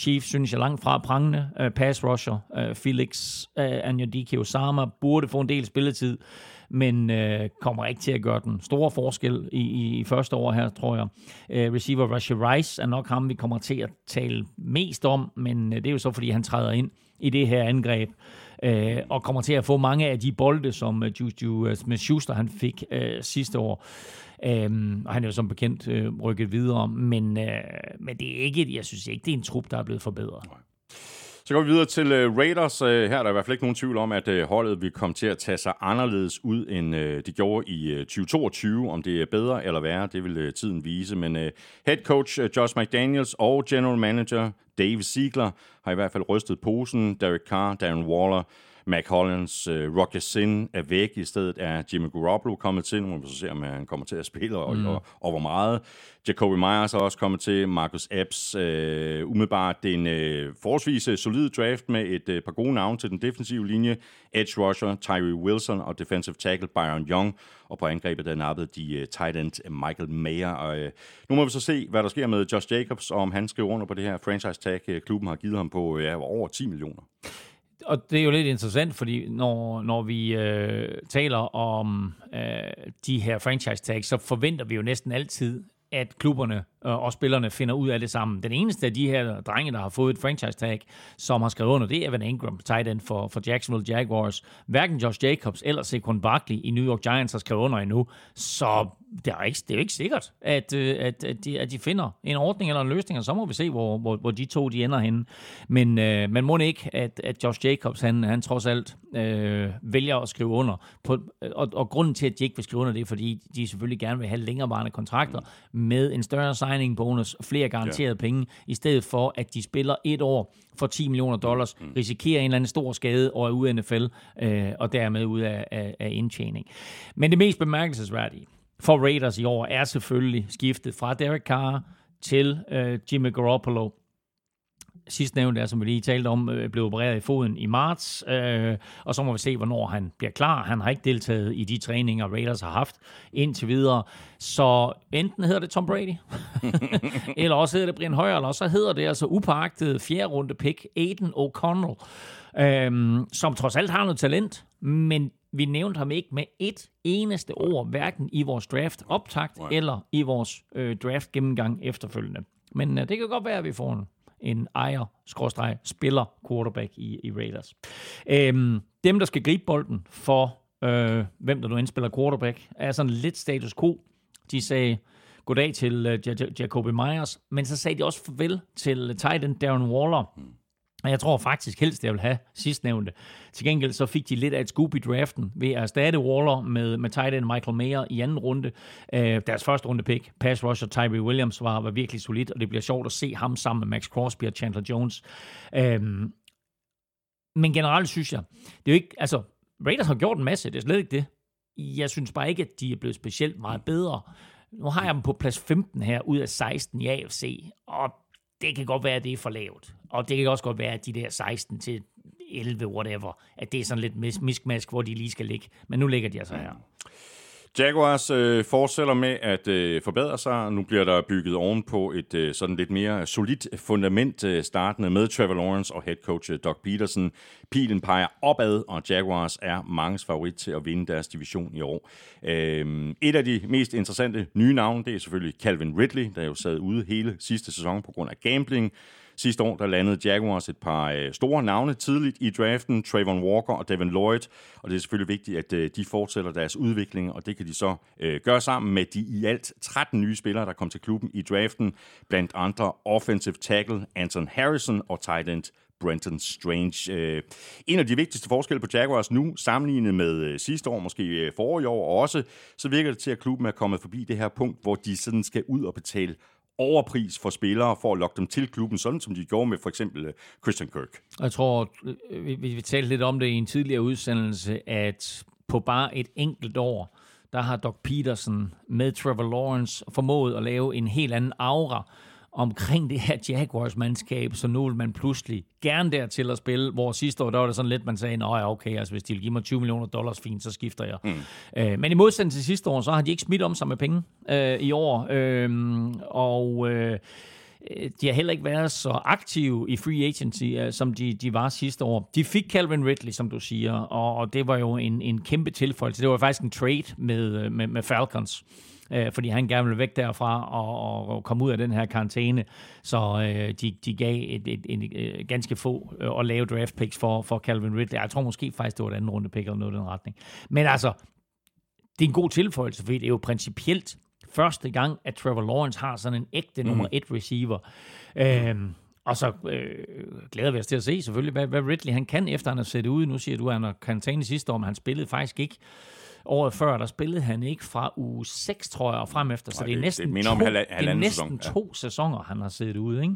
Chiefs, synes jeg, langt fra prangende. Uh, pass rusher, uh, Felix uh, Anyodike Osama burde få en del spilletid, men øh, kommer ikke til at gøre den store forskel i, i, i første år her, tror jeg. Øh, receiver Rashid Rice er nok ham, vi kommer til at tale mest om, men øh, det er jo så, fordi han træder ind i det her angreb, øh, og kommer til at få mange af de bolde, som øh, Juju øh, Smith-Schuster han fik øh, sidste år. Øhm, og han er jo som bekendt øh, rykket videre, men, øh, men det er ikke, jeg synes ikke, det er en trup, der er blevet forbedret. Så går vi videre til uh, Raiders. Uh, her er der i hvert fald ikke nogen tvivl om, at uh, holdet vil komme til at tage sig anderledes ud, end uh, de gjorde i uh, 2022. Om det er bedre eller værre, det vil uh, tiden vise. Men uh, head coach uh, Josh McDaniels og general manager Dave Ziegler har i hvert fald rystet posen. Derek Carr, Darren Waller, Mac Hollins, uh, Roger Sin er væk. I stedet er Jimmy Garoppolo kommet til. Nu må vi så se, om han kommer til at spille, og, mm. og, og hvor meget. Jacoby Myers er også kommet til. Marcus Epps. Uh, umiddelbart det er en uh, forholdsvis uh, solid draft med et uh, par gode navne til den defensive linje. Edge rusher Tyree Wilson og defensive tackle Byron Young. Og på angrebet der nappede de uh, tight end Michael Mayer. Og, uh, nu må vi så se, hvad der sker med Josh Jacobs, og om han skriver under på det her franchise tag, uh, klubben har givet ham på uh, over 10 millioner og det er jo lidt interessant, fordi når, når vi øh, taler om øh, de her franchise tags, så forventer vi jo næsten altid, at klubberne og spillerne finder ud af det sammen. Den eneste af de her drenge, der har fået et franchise tag, som har skrevet under, det er Evan Ingram, tight end for, for Jacksonville Jaguars. Hverken Josh Jacobs eller Saquon Barkley i New York Giants har skrevet under endnu, så det er, ikke, det er jo ikke sikkert, at, øh, at, at, de, at de finder en ordning eller en løsning, og så må vi se, hvor, hvor, hvor de to de ender henne. Men øh, man må ikke, at, at Josh Jacobs, han, han trods alt øh, vælger at skrive under. På, og, og grunden til, at de ikke vil skrive under, det er, fordi de selvfølgelig gerne vil have længerevarende kontrakter med en større signing bonus, flere garanterede ja. penge, i stedet for, at de spiller et år for 10 millioner dollars, mm. risikerer en eller anden stor skade og er ude af NFL, øh, og dermed ud af, af, af indtjening. Men det mest bemærkelsesværdige, for Raiders i år er selvfølgelig skiftet fra Derek Carr til øh, Jimmy Garoppolo. Sidst nævnte er, som vi lige talte om, øh, blev opereret i foden i marts, øh, og så må vi se, hvornår han bliver klar. Han har ikke deltaget i de træninger, Raiders har haft indtil videre. Så enten hedder det Tom Brady, eller også hedder det Brian Højer, eller så hedder det altså upagtet fjerde runde pick, Aiden O'Connell, øh, som trods alt har noget talent, men vi nævnte ham ikke med et eneste ord, hverken i vores draft optakt eller i vores øh, draft gennemgang efterfølgende. Men øh, det kan godt være, at vi får en, en ejer-spiller quarterback i, i Raiders. Øhm, dem, der skal gribe bolden for, øh, hvem der nu indspiller quarterback, er sådan lidt status quo. De sagde goddag til uh, Jacoby Myers, men så sagde de også farvel til tight end Darren Waller. Mm og jeg tror faktisk helst, jeg vil have sidstnævnte. Til gengæld så fik de lidt af et scoop i draften ved at erstatte Waller med, med tight end Michael Mayer i anden runde. Øh, deres første runde pick, pass rusher Tyree Williams, var, var virkelig solid, og det bliver sjovt at se ham sammen med Max Crosby og Chandler Jones. Øh, men generelt synes jeg, det er jo ikke, altså, Raiders har gjort en masse, det er slet ikke det. Jeg synes bare ikke, at de er blevet specielt meget bedre. Nu har jeg dem på plads 15 her ud af 16 i AFC, og det kan godt være, at det er for lavt. Og det kan også godt være, at de der 16 til 11, whatever, at det er sådan lidt miskmask, hvor de lige skal ligge. Men nu ligger de altså her. Jaguars øh, fortsætter med at øh, forbedre sig. Nu bliver der bygget ovenpå et øh, sådan lidt mere solidt fundament øh, startende med Trevor Lawrence og head coach øh, Doug Peterson. Pilen peger opad, og Jaguars er mangens favorit til at vinde deres division i år. Øh, et af de mest interessante nye navne, det er selvfølgelig Calvin Ridley, der jo sad ude hele sidste sæson på grund af gambling. Sidste år der landede Jaguars et par øh, store navne tidligt i draften, Trayvon Walker og Devin Lloyd, og det er selvfølgelig vigtigt, at øh, de fortsætter deres udvikling, og det kan de så øh, gøre sammen med de i alt 13 nye spillere, der kom til klubben i draften, blandt andre offensive tackle Anton Harrison og tight end Brenton Strange. Øh, en af de vigtigste forskelle på Jaguars nu, sammenlignet med øh, sidste år, måske øh, forrige år også, så virker det til, at klubben er kommet forbi det her punkt, hvor de sådan skal ud og betale overpris for spillere for at lokke dem til klubben, sådan som de gjorde med for eksempel øh, Christian Kirk. Jeg tror, øh, vi, vi talte lidt om det i en tidligere udsendelse, at på bare et enkelt år, der har Doc Peterson med Trevor Lawrence formået at lave en helt anden aura omkring det her Jaguars-mandskab, så nu vil man pludselig gerne dertil at spille, hvor sidste år, der var det sådan lidt, man sagde, nej, okay, altså hvis de vil give mig 20 millioner dollars, fint, så skifter jeg. Mm. Øh, men i modsætning til sidste år, så har de ikke smidt om sig med penge øh, i år, øh, og... Øh, Øh, de har heller ikke været så aktive i free agency, øh, som de, de var sidste år. De fik Calvin Ridley, som du siger, og, og det var jo en, en kæmpe tilføjelse. Det var faktisk en trade med, øh, med, med Falcons øh, fordi han gerne ville væk derfra og, og komme ud af den her karantæne. Så øh, de, de gav et, et, et, et, et ganske få øh, og lave draft picks for, for Calvin Ridley. Jeg tror måske faktisk, det var et andet runde pick eller noget i den retning. Men altså, det er en god tilføjelse, fordi det er jo principielt første gang, at Trevor Lawrence har sådan en ægte nummer mm. et receiver. Øhm, og så øh, glæder vi os til at se selvfølgelig, hvad, hvad Ridley han kan, efter han har set ud. Nu siger du, at han har karantæne sidste år, men han spillede faktisk ikke Året før, der spillede han ikke fra uge 6, tror jeg, og frem efter. Så Ej, det, er næsten, det, to, om halv, det er næsten sæson. to sæsoner, han har siddet ude. Ikke?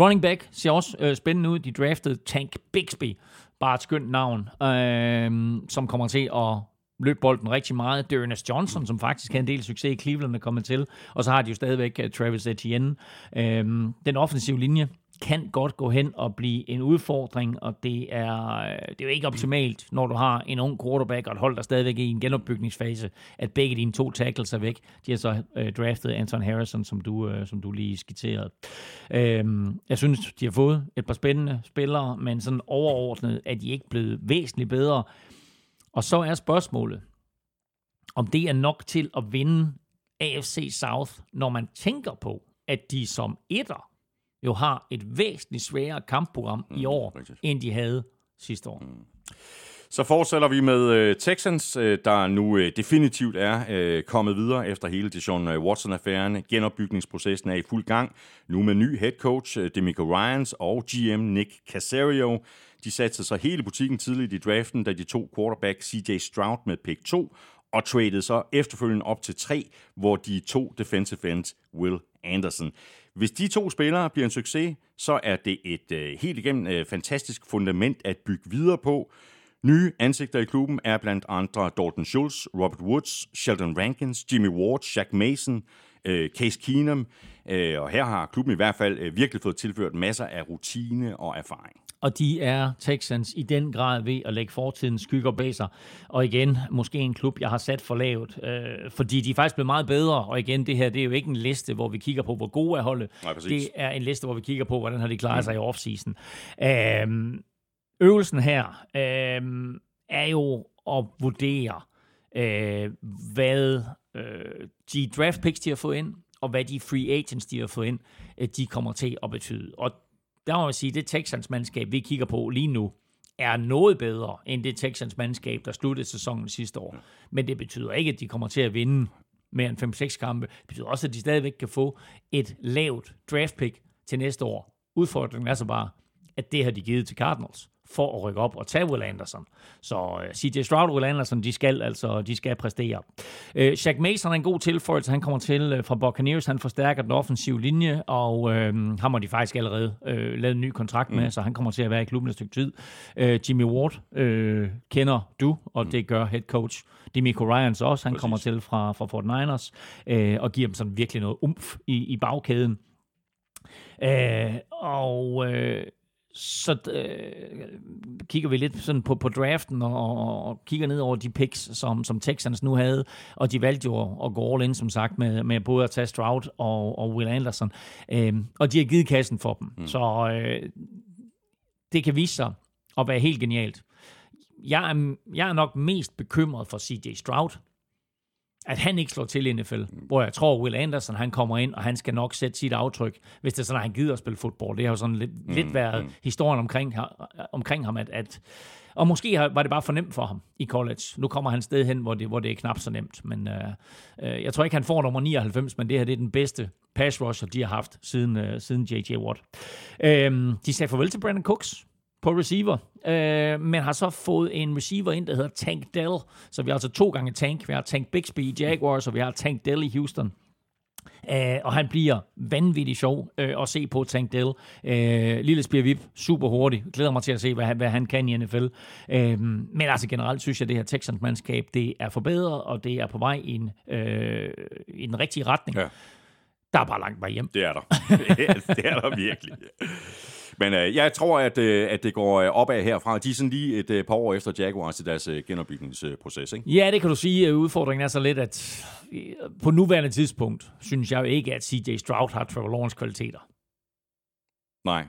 Running back ser også øh, spændende ud. De draftede Tank Bixby, bare et skønt navn, øh, som kommer til at løb bolden rigtig meget. Ernest Johnson, som faktisk havde en del succes i Cleveland, er kommet til. Og så har de jo stadigvæk øh, Travis Etienne. Øhm, den offensive linje kan godt gå hen og blive en udfordring, og det er, øh, det er jo ikke optimalt, når du har en ung quarterback og et hold, der stadigvæk er i en genopbygningsfase, at begge dine to tackles er væk. De har så øh, draftet Anton Harrison, som du, øh, som du lige skitserede. Øhm, jeg synes, de har fået et par spændende spillere, men sådan overordnet er de ikke blevet væsentligt bedre. Og så er spørgsmålet, om det er nok til at vinde AFC South, når man tænker på, at de som etter jo har et væsentligt sværere kampprogram mm, i år, rigtigt. end de havde sidste år. Mm. Så fortsætter vi med øh, Texans, øh, der nu øh, definitivt er kommet videre efter hele Deshaun Watson-affæren. Genopbygningsprocessen er i fuld gang. Nu med ny head coach uh, Demico Ryans og GM Nick Casario. De satte sig hele butikken tidligt i draften, da de to quarterback CJ Stroud med pick 2 og traded så efterfølgende op til 3, hvor de to defensive ends Will Anderson. Hvis de to spillere bliver en succes, så er det et øh, helt igennem øh, fantastisk fundament at bygge videre på. Nye ansigter i klubben er blandt andre Dalton Schultz, Robert Woods, Sheldon Rankins, Jimmy Ward, Jack Mason, øh, Case Keenum. Øh, og her har klubben i hvert fald øh, virkelig fået tilført masser af rutine og erfaring og de er Texans i den grad ved at lægge fortidens skygger bag sig. Og igen, måske en klub, jeg har sat for lavt, øh, fordi de er faktisk blevet meget bedre. Og igen, det her det er jo ikke en liste, hvor vi kigger på, hvor gode er holdet. Nej, det er en liste, hvor vi kigger på, hvordan har de klaret mm. sig i offseason. Øh, øvelsen her øh, er jo at vurdere, øh, hvad øh, de draft picks, de har fået ind, og hvad de free agents, de har fået ind, øh, de kommer til at betyde. Og der må man sige, det Texans mandskab, vi kigger på lige nu, er noget bedre end det Texans mandskab, der sluttede sæsonen sidste år. Men det betyder ikke, at de kommer til at vinde mere end 5-6 kampe. Det betyder også, at de stadigvæk kan få et lavt draft pick til næste år. Udfordringen er så bare, at det har de givet til Cardinals for at rykke op og tage Will Anderson. Så øh, CJ Stroud og Will Anderson, de skal altså de skal præstere. Uh, Shaq Mason er en god tilføjelse. Han kommer til uh, fra Buccaneers. Han forstærker den offensive linje, og uh, ham har de faktisk allerede uh, lavet en ny kontrakt med, mm. så han kommer til at være i klubben et stykke tid. Uh, Jimmy Ward uh, kender du, og mm. det gør head coach Demico Ryans også. Han Præcis. kommer til fra, fra Fort Niners uh, og giver dem sådan virkelig noget umf i, i bagkæden. Uh, og øh, så øh, kigger vi lidt sådan på, på draften og, og, og kigger ned over de picks, som, som Texans nu havde, og de valgte jo at, at gå all in, som sagt, med, med både at tage Stroud og, og Will Anderson, øh, og de har givet kassen for dem. Mm. Så øh, det kan vise sig at være helt genialt. Jeg er, jeg er nok mest bekymret for CJ Stroud, at han ikke slår til i NFL, hvor jeg tror, Will Anderson, han kommer ind, og han skal nok sætte sit aftryk, hvis det er sådan, at han gider at spille fodbold. Det har jo sådan lidt, mm, lidt været mm. historien omkring, omkring ham, at, at og måske var det bare for nemt for ham i college. Nu kommer han sted hen, hvor det, hvor det er knap så nemt. Men øh, øh, jeg tror ikke, han får nummer 99, men det her det er den bedste pass rusher, de har haft siden, øh, siden J.J. Watt. Øh, de sagde farvel til Brandon Cooks på receiver, øh, men har så fået en receiver ind, der hedder Tank Dell. Så vi har altså to gange Tank. Vi har Tank Bixby i Jaguars, og vi har Tank Dell i Houston. Uh, og han bliver vanvittigt sjov uh, at se på Tank Dell. Uh, lille Spiervip, super hurtig. Glæder mig til at se, hvad, hvad han kan i NFL. Uh, men altså generelt synes jeg, at det her Texans-mandskab, det er forbedret, og det er på vej i en, uh, i den rigtige retning. Ja. Der er bare langt vej hjem. Det er der. det er der virkelig. Men øh, jeg tror, at, øh, at det går øh, opad herfra. De er sådan lige et øh, par år efter Jaguars til deres øh, genopbygningsproces, ikke? Ja, det kan du sige. Udfordringen er så lidt, at øh, på nuværende tidspunkt, synes jeg jo ikke, at CJ Stroud har Trevor Lawrence kvaliteter. Nej.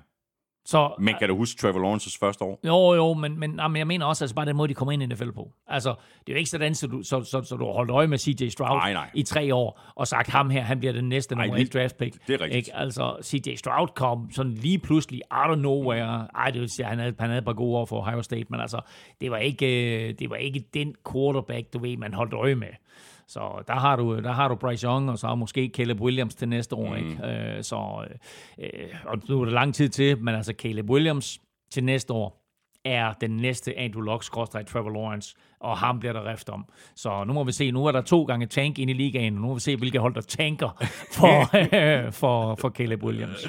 Så, men kan du huske Trevor Lawrences første år? Jo, jo, men, men, men jeg mener også, altså bare den måde, de kommer ind i NFL på. Altså, det er jo ikke sådan, så du, så, så, så du har holdt øje med CJ Stroud nej, nej. i tre år, og sagt, ham her, han bliver den næste nummer et draft pick. Det er rigtigt. Ikke? Altså, CJ Stroud kom sådan lige pludselig out of nowhere. Ej, det vil sige, han havde, han havde et par gode år for Ohio State, men altså, det var ikke, det var ikke den quarterback, du ved, man holdt øje med. Så der har du, der har du Bryce Young, og så måske Caleb Williams til næste år. Mm. Ikke? Øh, så, øh, og nu er der lang tid til, men altså Caleb Williams til næste år er den næste Andrew Luck, Trevor Lawrence, og ham bliver der rift om. Så nu må vi se, nu er der to gange tank ind i ligaen, og nu må vi se, hvilke hold der tanker for, for, for Caleb Williams.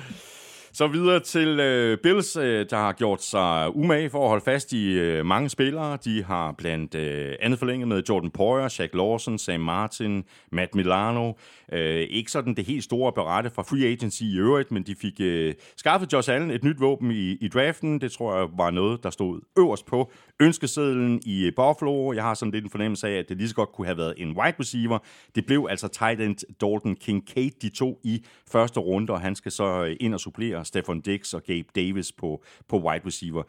Så videre til øh, Bills, øh, der har gjort sig umage for at holde fast i øh, mange spillere. De har blandt øh, andet forlænget med Jordan Poyer, Shaq Lawson, Sam Martin, Matt Milano. Øh, ikke sådan det helt store berette fra free agency i øvrigt, men de fik øh, skaffet Josh Allen et nyt våben i, i draften. Det tror jeg var noget, der stod øverst på ønskesedlen i øh, Buffalo. Jeg har sådan lidt en fornemmelse af, at det lige så godt kunne have været en wide receiver. Det blev altså tight end Dalton Kincaid, de to i første runde, og han skal så øh, ind og supplere Stefan Dix og Gabe Davis på, på wide receiver.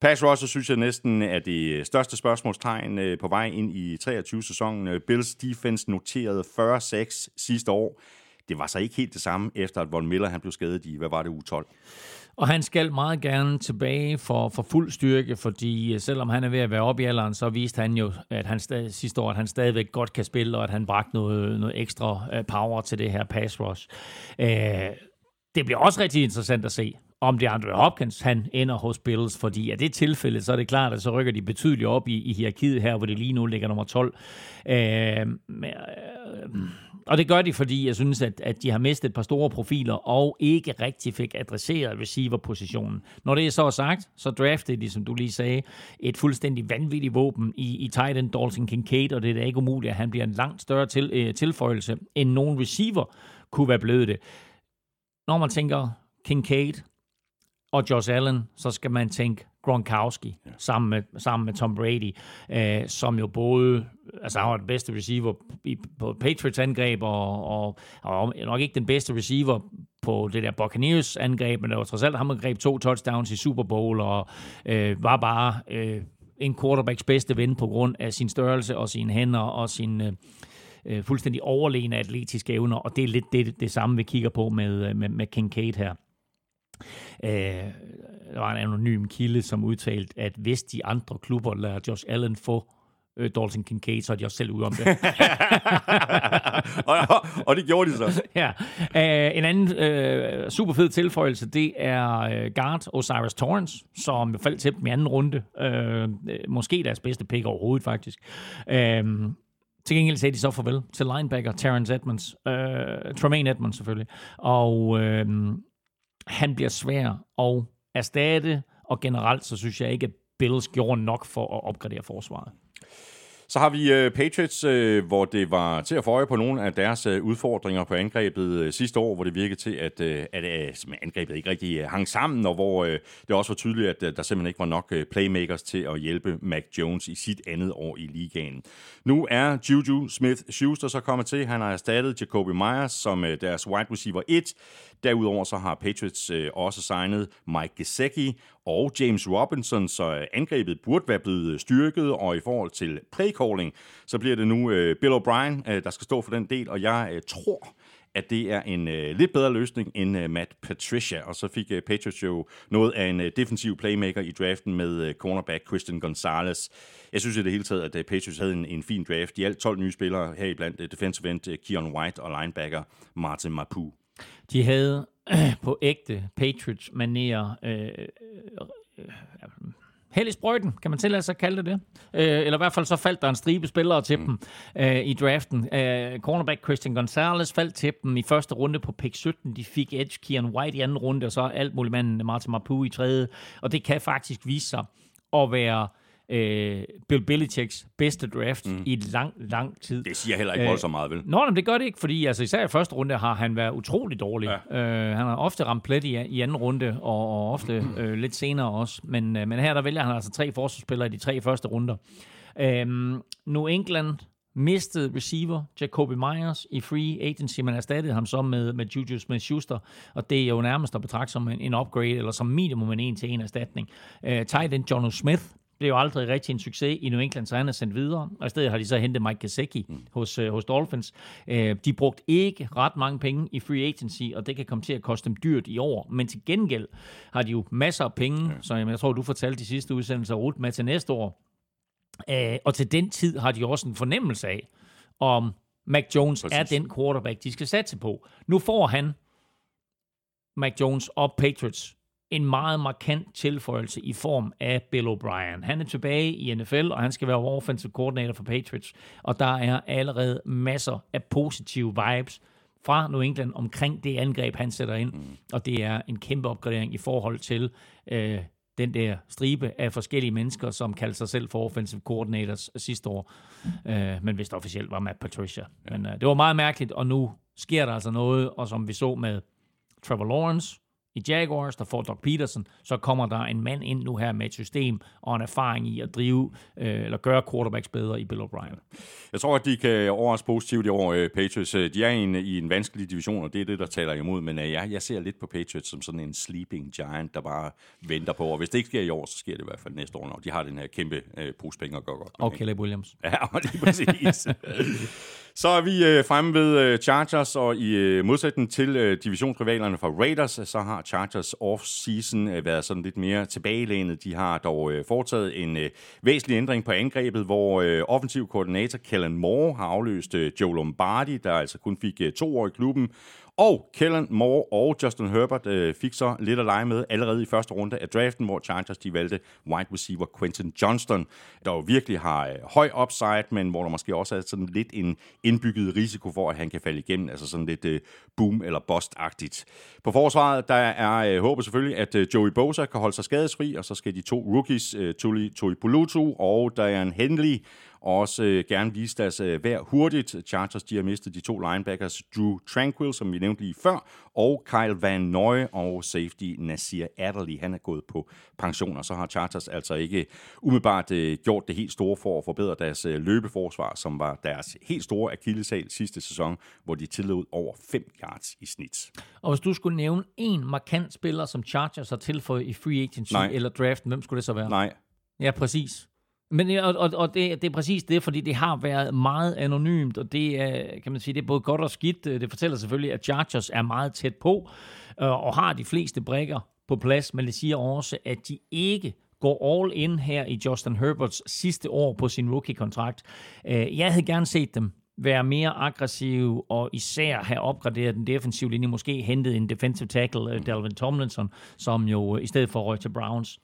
Pass rusher synes jeg næsten er det øh, største spørgsmålstegn på vej ind i 23-sæsonen. Bills defense noterede 40-6 sidste år. Det var så ikke helt det samme, efter at Von Miller han blev skadet i, hvad var det, u 12? Og han skal meget gerne tilbage for, for fuld styrke, fordi øh, selvom han er ved at være oppe i alderen, så viste han jo at han stadig, sidste år, at han stadigvæk godt kan spille, og at han bragte noget, noget ekstra øh, power til det her pass rush. Øh, det bliver også rigtig interessant at se, om det er Andre Hopkins, han ender hos Bills, fordi i det tilfælde, så er det klart, at så rykker de betydeligt op i, i hierarkiet her, hvor det lige nu ligger nummer 12. Øh, men, øh, og det gør de, fordi jeg synes, at, at de har mistet et par store profiler, og ikke rigtig fik adresseret receiver-positionen. Når det er så sagt, så draftede de, som du lige sagde, et fuldstændig vanvittigt våben i, i tight end Dalton Kincaid, og det er da ikke umuligt, at han bliver en langt større til, øh, tilføjelse, end nogen receiver kunne være blevet det. Når man tænker Kincaid og Josh Allen, så skal man tænke Gronkowski ja. sammen, med, sammen med Tom Brady, øh, som jo både altså han var den bedste receiver i, på Patriots angreb, og, og, og nok ikke den bedste receiver på det der Buccaneers angreb, men det var trods alt ham, der greb to touchdowns i Super Bowl, og øh, var bare øh, en quarterbacks bedste ven på grund af sin størrelse og sine hænder og sin... Øh, øh, fuldstændig overlegne atletiske evner, og det er lidt det, det samme, vi kigger på med, øh, med, med Kincaid her. Øh, der var en anonym kilde, som udtalte, at hvis de andre klubber lader Josh Allen få øh, Dalton Kincaid, så er de også selv ude om det. og, og det gjorde de så. ja. Uh, en anden uh, super fed tilføjelse, det er uh, guard Osiris Torrance, som faldt til dem i anden runde. Uh, måske deres bedste pick overhovedet, faktisk. Uh, til gengæld sagde de så farvel til linebacker Terrence Edmonds, uh, Tremaine Edmonds selvfølgelig, og uh, han bliver svær at erstatte, og generelt så synes jeg ikke, at Bills gjorde nok for at opgradere forsvaret. Så har vi uh, Patriots, uh, hvor det var til at få øje på nogle af deres uh, udfordringer på angrebet uh, sidste år, hvor det virkede til, at, uh, at uh, angrebet ikke rigtig uh, hang sammen, og hvor uh, det også var tydeligt, at uh, der simpelthen ikke var nok uh, playmakers til at hjælpe Mac Jones i sit andet år i ligaen. Nu er Juju Smith-Schuster så kommet til. Han har erstattet Jacoby Myers som uh, deres wide receiver 1. Derudover så har Patriots øh, også signet Mike Gesicki og James Robinson, så øh, angrebet burde være blevet øh, styrket, og i forhold til playcalling, så bliver det nu øh, Bill O'Brien, øh, der skal stå for den del, og jeg øh, tror, at det er en øh, lidt bedre løsning end øh, Matt Patricia. Og så fik øh, Patriots jo noget af en øh, defensiv playmaker i draften med øh, cornerback Christian Gonzalez. Jeg synes i det hele taget, at øh, Patriots havde en, en fin draft. De alt 12 nye spillere heriblandt øh, defensive end øh, Keon White og linebacker Martin Mapu. De havde på ægte Patriots manerer øh, øh, øh, held i sprøjten, kan man tillade sig at kalde det det. Øh, eller i hvert fald så faldt der en stribe spillere til mm. dem øh, i draften. Øh, cornerback Christian Gonzalez faldt til dem i første runde på pick 17. De fik Edge Keon White i anden runde, og så alt muligt manden Martin Mapu i tredje. Og det kan faktisk vise sig at være øh, Bill Belichicks bedste draft mm. i lang, lang tid. Det siger heller ikke voldsomt meget, vel? Nå, men det gør det ikke, fordi altså, især i første runde har han været utrolig dårlig. Ja. Øh, han har ofte ramt plet i, i anden runde, og, og ofte øh, lidt senere også. Men, øh, men her der vælger han altså tre forsvarsspillere i de tre første runder. Øh, New England mistede receiver Jacoby Myers i free agency, man erstattede ham så med, med Juju Smith-Schuster, og det er jo nærmest at betragte som en, en upgrade, eller som minimum en en-til-en erstatning. Uh, tight end John Smith blev jo aldrig rigtig en succes i New England, så han er sendt videre. Og i stedet har de så hentet Mike Gesicki mm. hos, uh, hos Dolphins. Uh, de brugte ikke ret mange penge i free agency, og det kan komme til at koste dem dyrt i år. Men til gengæld har de jo masser af penge, ja. som jeg tror, du fortalte de sidste udsendelser, Ruth, med til næste år. Uh, og til den tid har de også en fornemmelse af, om Mac Jones Præcis. er den quarterback, de skal satse på. Nu får han Mac Jones og Patriots en meget markant tilføjelse i form af Bill O'Brien. Han er tilbage i NFL, og han skal være offensive coordinator for Patriots, og der er allerede masser af positive vibes fra New England omkring det angreb, han sætter ind, mm. og det er en kæmpe opgradering i forhold til øh, den der stribe af forskellige mennesker, som kaldte sig selv for offensive coordinators sidste år, øh, men vist officielt var Matt Patricia. Ja. Men øh, det var meget mærkeligt, og nu sker der altså noget, og som vi så med Trevor Lawrence, i Jaguars, der får Doc Peterson, så kommer der en mand ind nu her med et system og en erfaring i at drive øh, eller gøre quarterbacks bedre i Bill O'Brien. Jeg tror, at de kan overraske positivt i år, øh, Patriots. Øh, de er i en, i en vanskelig division, og det er det, der taler imod, men øh, jeg, jeg ser lidt på Patriots som sådan en sleeping giant, der bare venter på, og hvis det ikke sker i år, så sker det i hvert fald næste år, når de har den her kæmpe øh, pose penge at gå godt. Og Caleb Williams. Ja, og lige præcis. Så er vi øh, fremme ved øh, Chargers, og i øh, modsætning til øh, divisionsrivalerne fra Raiders, så har Chargers off-season øh, været sådan lidt mere tilbagelænet. De har dog øh, foretaget en øh, væsentlig ændring på angrebet, hvor øh, offensiv koordinator Kellen Moore har afløst øh, Joe Lombardi, der altså kun fik øh, to år i klubben, og Kellen Moore og Justin Herbert øh, fik så lidt at lege med allerede i første runde af draften, hvor Chargers de valgte wide receiver Quentin Johnston, der jo virkelig har øh, høj upside, men hvor der måske også er sådan lidt en indbygget risiko for, at han kan falde igennem, altså sådan lidt øh, boom- eller bust-agtigt. På forsvaret, der er øh, håbet selvfølgelig, at øh, Joey Bosa kan holde sig skadesfri, og så skal de to rookies, øh, Tuli Pulutu og Diane Henley, og også øh, gerne vise deres øh, værd hurtigt. Chargers de har mistet de to linebackers, Drew Tranquil, som vi nævnte lige før, og Kyle Van Noy og safety Nasir Adderley. Han er gået på pension, og så har Chargers altså ikke umiddelbart øh, gjort det helt store for at forbedre deres øh, løbeforsvar, som var deres helt store akilleshæl sidste sæson, hvor de tillod over 5 yards i snit. Og hvis du skulle nævne en markant spiller, som Chargers har tilføjet i free agency Nej. eller draften, hvem skulle det så være? Nej. Ja, præcis. Men, øh, og, og, og det, det er præcis det, fordi det har været meget anonymt, og det er, kan man sige, det er både godt og skidt. Øh, det fortæller selvfølgelig, at Chargers er meget tæt på, øh, og har de fleste brækker på plads, men det siger også, at de ikke går all in her i Justin Herberts sidste år på sin rookie-kontrakt. Øh, jeg havde gerne set dem være mere aggressiv og især have opgraderet den defensive linje, måske hentet en defensive tackle, øh, Dalvin Tomlinson, som jo øh, i stedet for røg til Browns.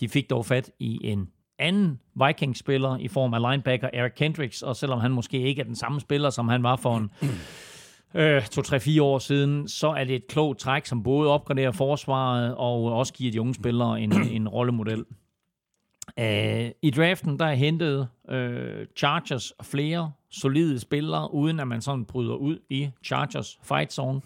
De fik dog fat i en anden Vikings-spiller i form af linebacker Eric Kendricks, og selvom han måske ikke er den samme spiller, som han var for en øh, 2-3-4 år siden, så er det et klogt træk, som både opgraderer forsvaret og også giver de unge spillere en, en rollemodel. Uh, I draften, der er hentet uh, Chargers flere solide spillere, uden at man sådan bryder ud i Chargers fight zone.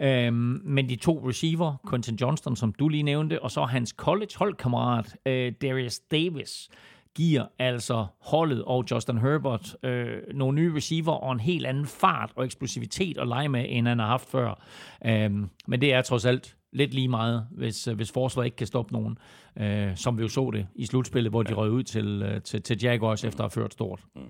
Øhm, men de to receiver, Quentin Johnston, som du lige nævnte, og så hans college holdkammerat, øh, Darius Davis, giver altså holdet og Justin Herbert øh, nogle nye receiver og en helt anden fart og eksplosivitet at lege med, end han har haft før. Øhm, men det er trods alt lidt lige meget, hvis, hvis forsvaret ikke kan stoppe nogen, øh, som vi jo så det i slutspillet, hvor de røg ud til, øh, til, til Jaguars efter at have ført stort. Mm.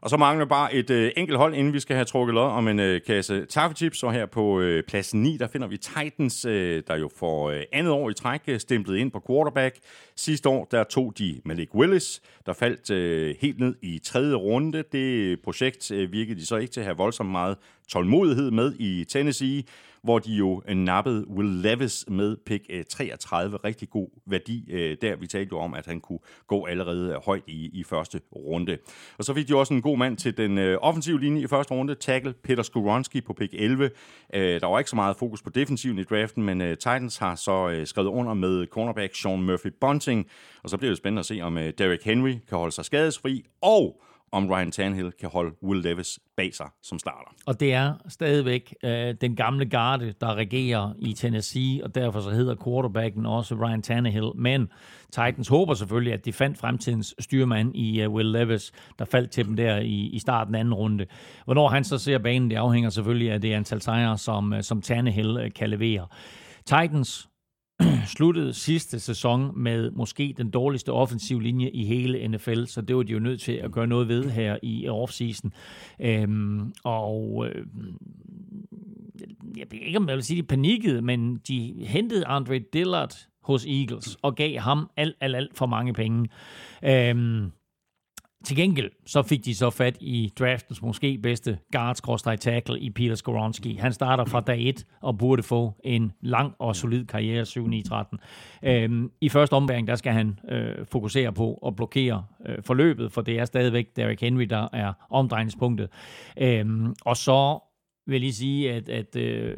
Og så mangler bare et øh, enkelt hold, inden vi skal have trukket lod om en øh, kasse taffetips. Og her på øh, plads 9, der finder vi Titans, øh, der jo for øh, andet år i træk øh, stemplet ind på quarterback. Sidste år, der tog de Malik Willis, der faldt øh, helt ned i tredje runde. Det projekt øh, virkede de så ikke til at have voldsomt meget tålmodighed med i Tennessee hvor de jo øh, nappede Will Levis med pick øh, 33. Rigtig god værdi øh, der. Vi talte jo om, at han kunne gå allerede højt i, i første runde. Og så fik de også en god mand til den offensive linje i første runde. Tackle Peter Skoronski på pick 11. Der var ikke så meget fokus på defensiven i draften, men Titans har så skrevet under med cornerback Sean Murphy Bunting. Og så bliver det spændende at se, om Derrick Henry kan holde sig skadesfri. Og om Ryan Tannehill kan holde Will Levis bag sig som starter. Og det er stadigvæk øh, den gamle garde, der regerer i Tennessee, og derfor så hedder quarterbacken også Ryan Tannehill. Men Titans håber selvfølgelig, at de fandt fremtidens styrmand i øh, Will Levis, der faldt til dem der i, i starten af anden runde. Hvornår han så ser banen, det afhænger selvfølgelig af det antal sejre, som, øh, som Tannehill øh, kan levere. Titans sluttede sidste sæson med måske den dårligste offensiv linje i hele NFL, så det var de jo nødt til at gøre noget ved her i offseason. Øhm, og øh, jeg ved ikke, om jeg vil sige, de panikkede, men de hentede Andre Dillard hos Eagles og gav ham alt, alt, alt for mange penge. Øhm, til gengæld så fik de så fat i draftens måske bedste guards tackle i Peter Skoronski. Han starter fra dag 1 og burde få en lang og solid karriere 7-9-13. Øhm, I første ombæring der skal han øh, fokusere på at blokere øh, forløbet, for det er stadigvæk Derrick Henry, der er omdrejningspunktet. Øhm, og så vil jeg lige sige, at, at uh,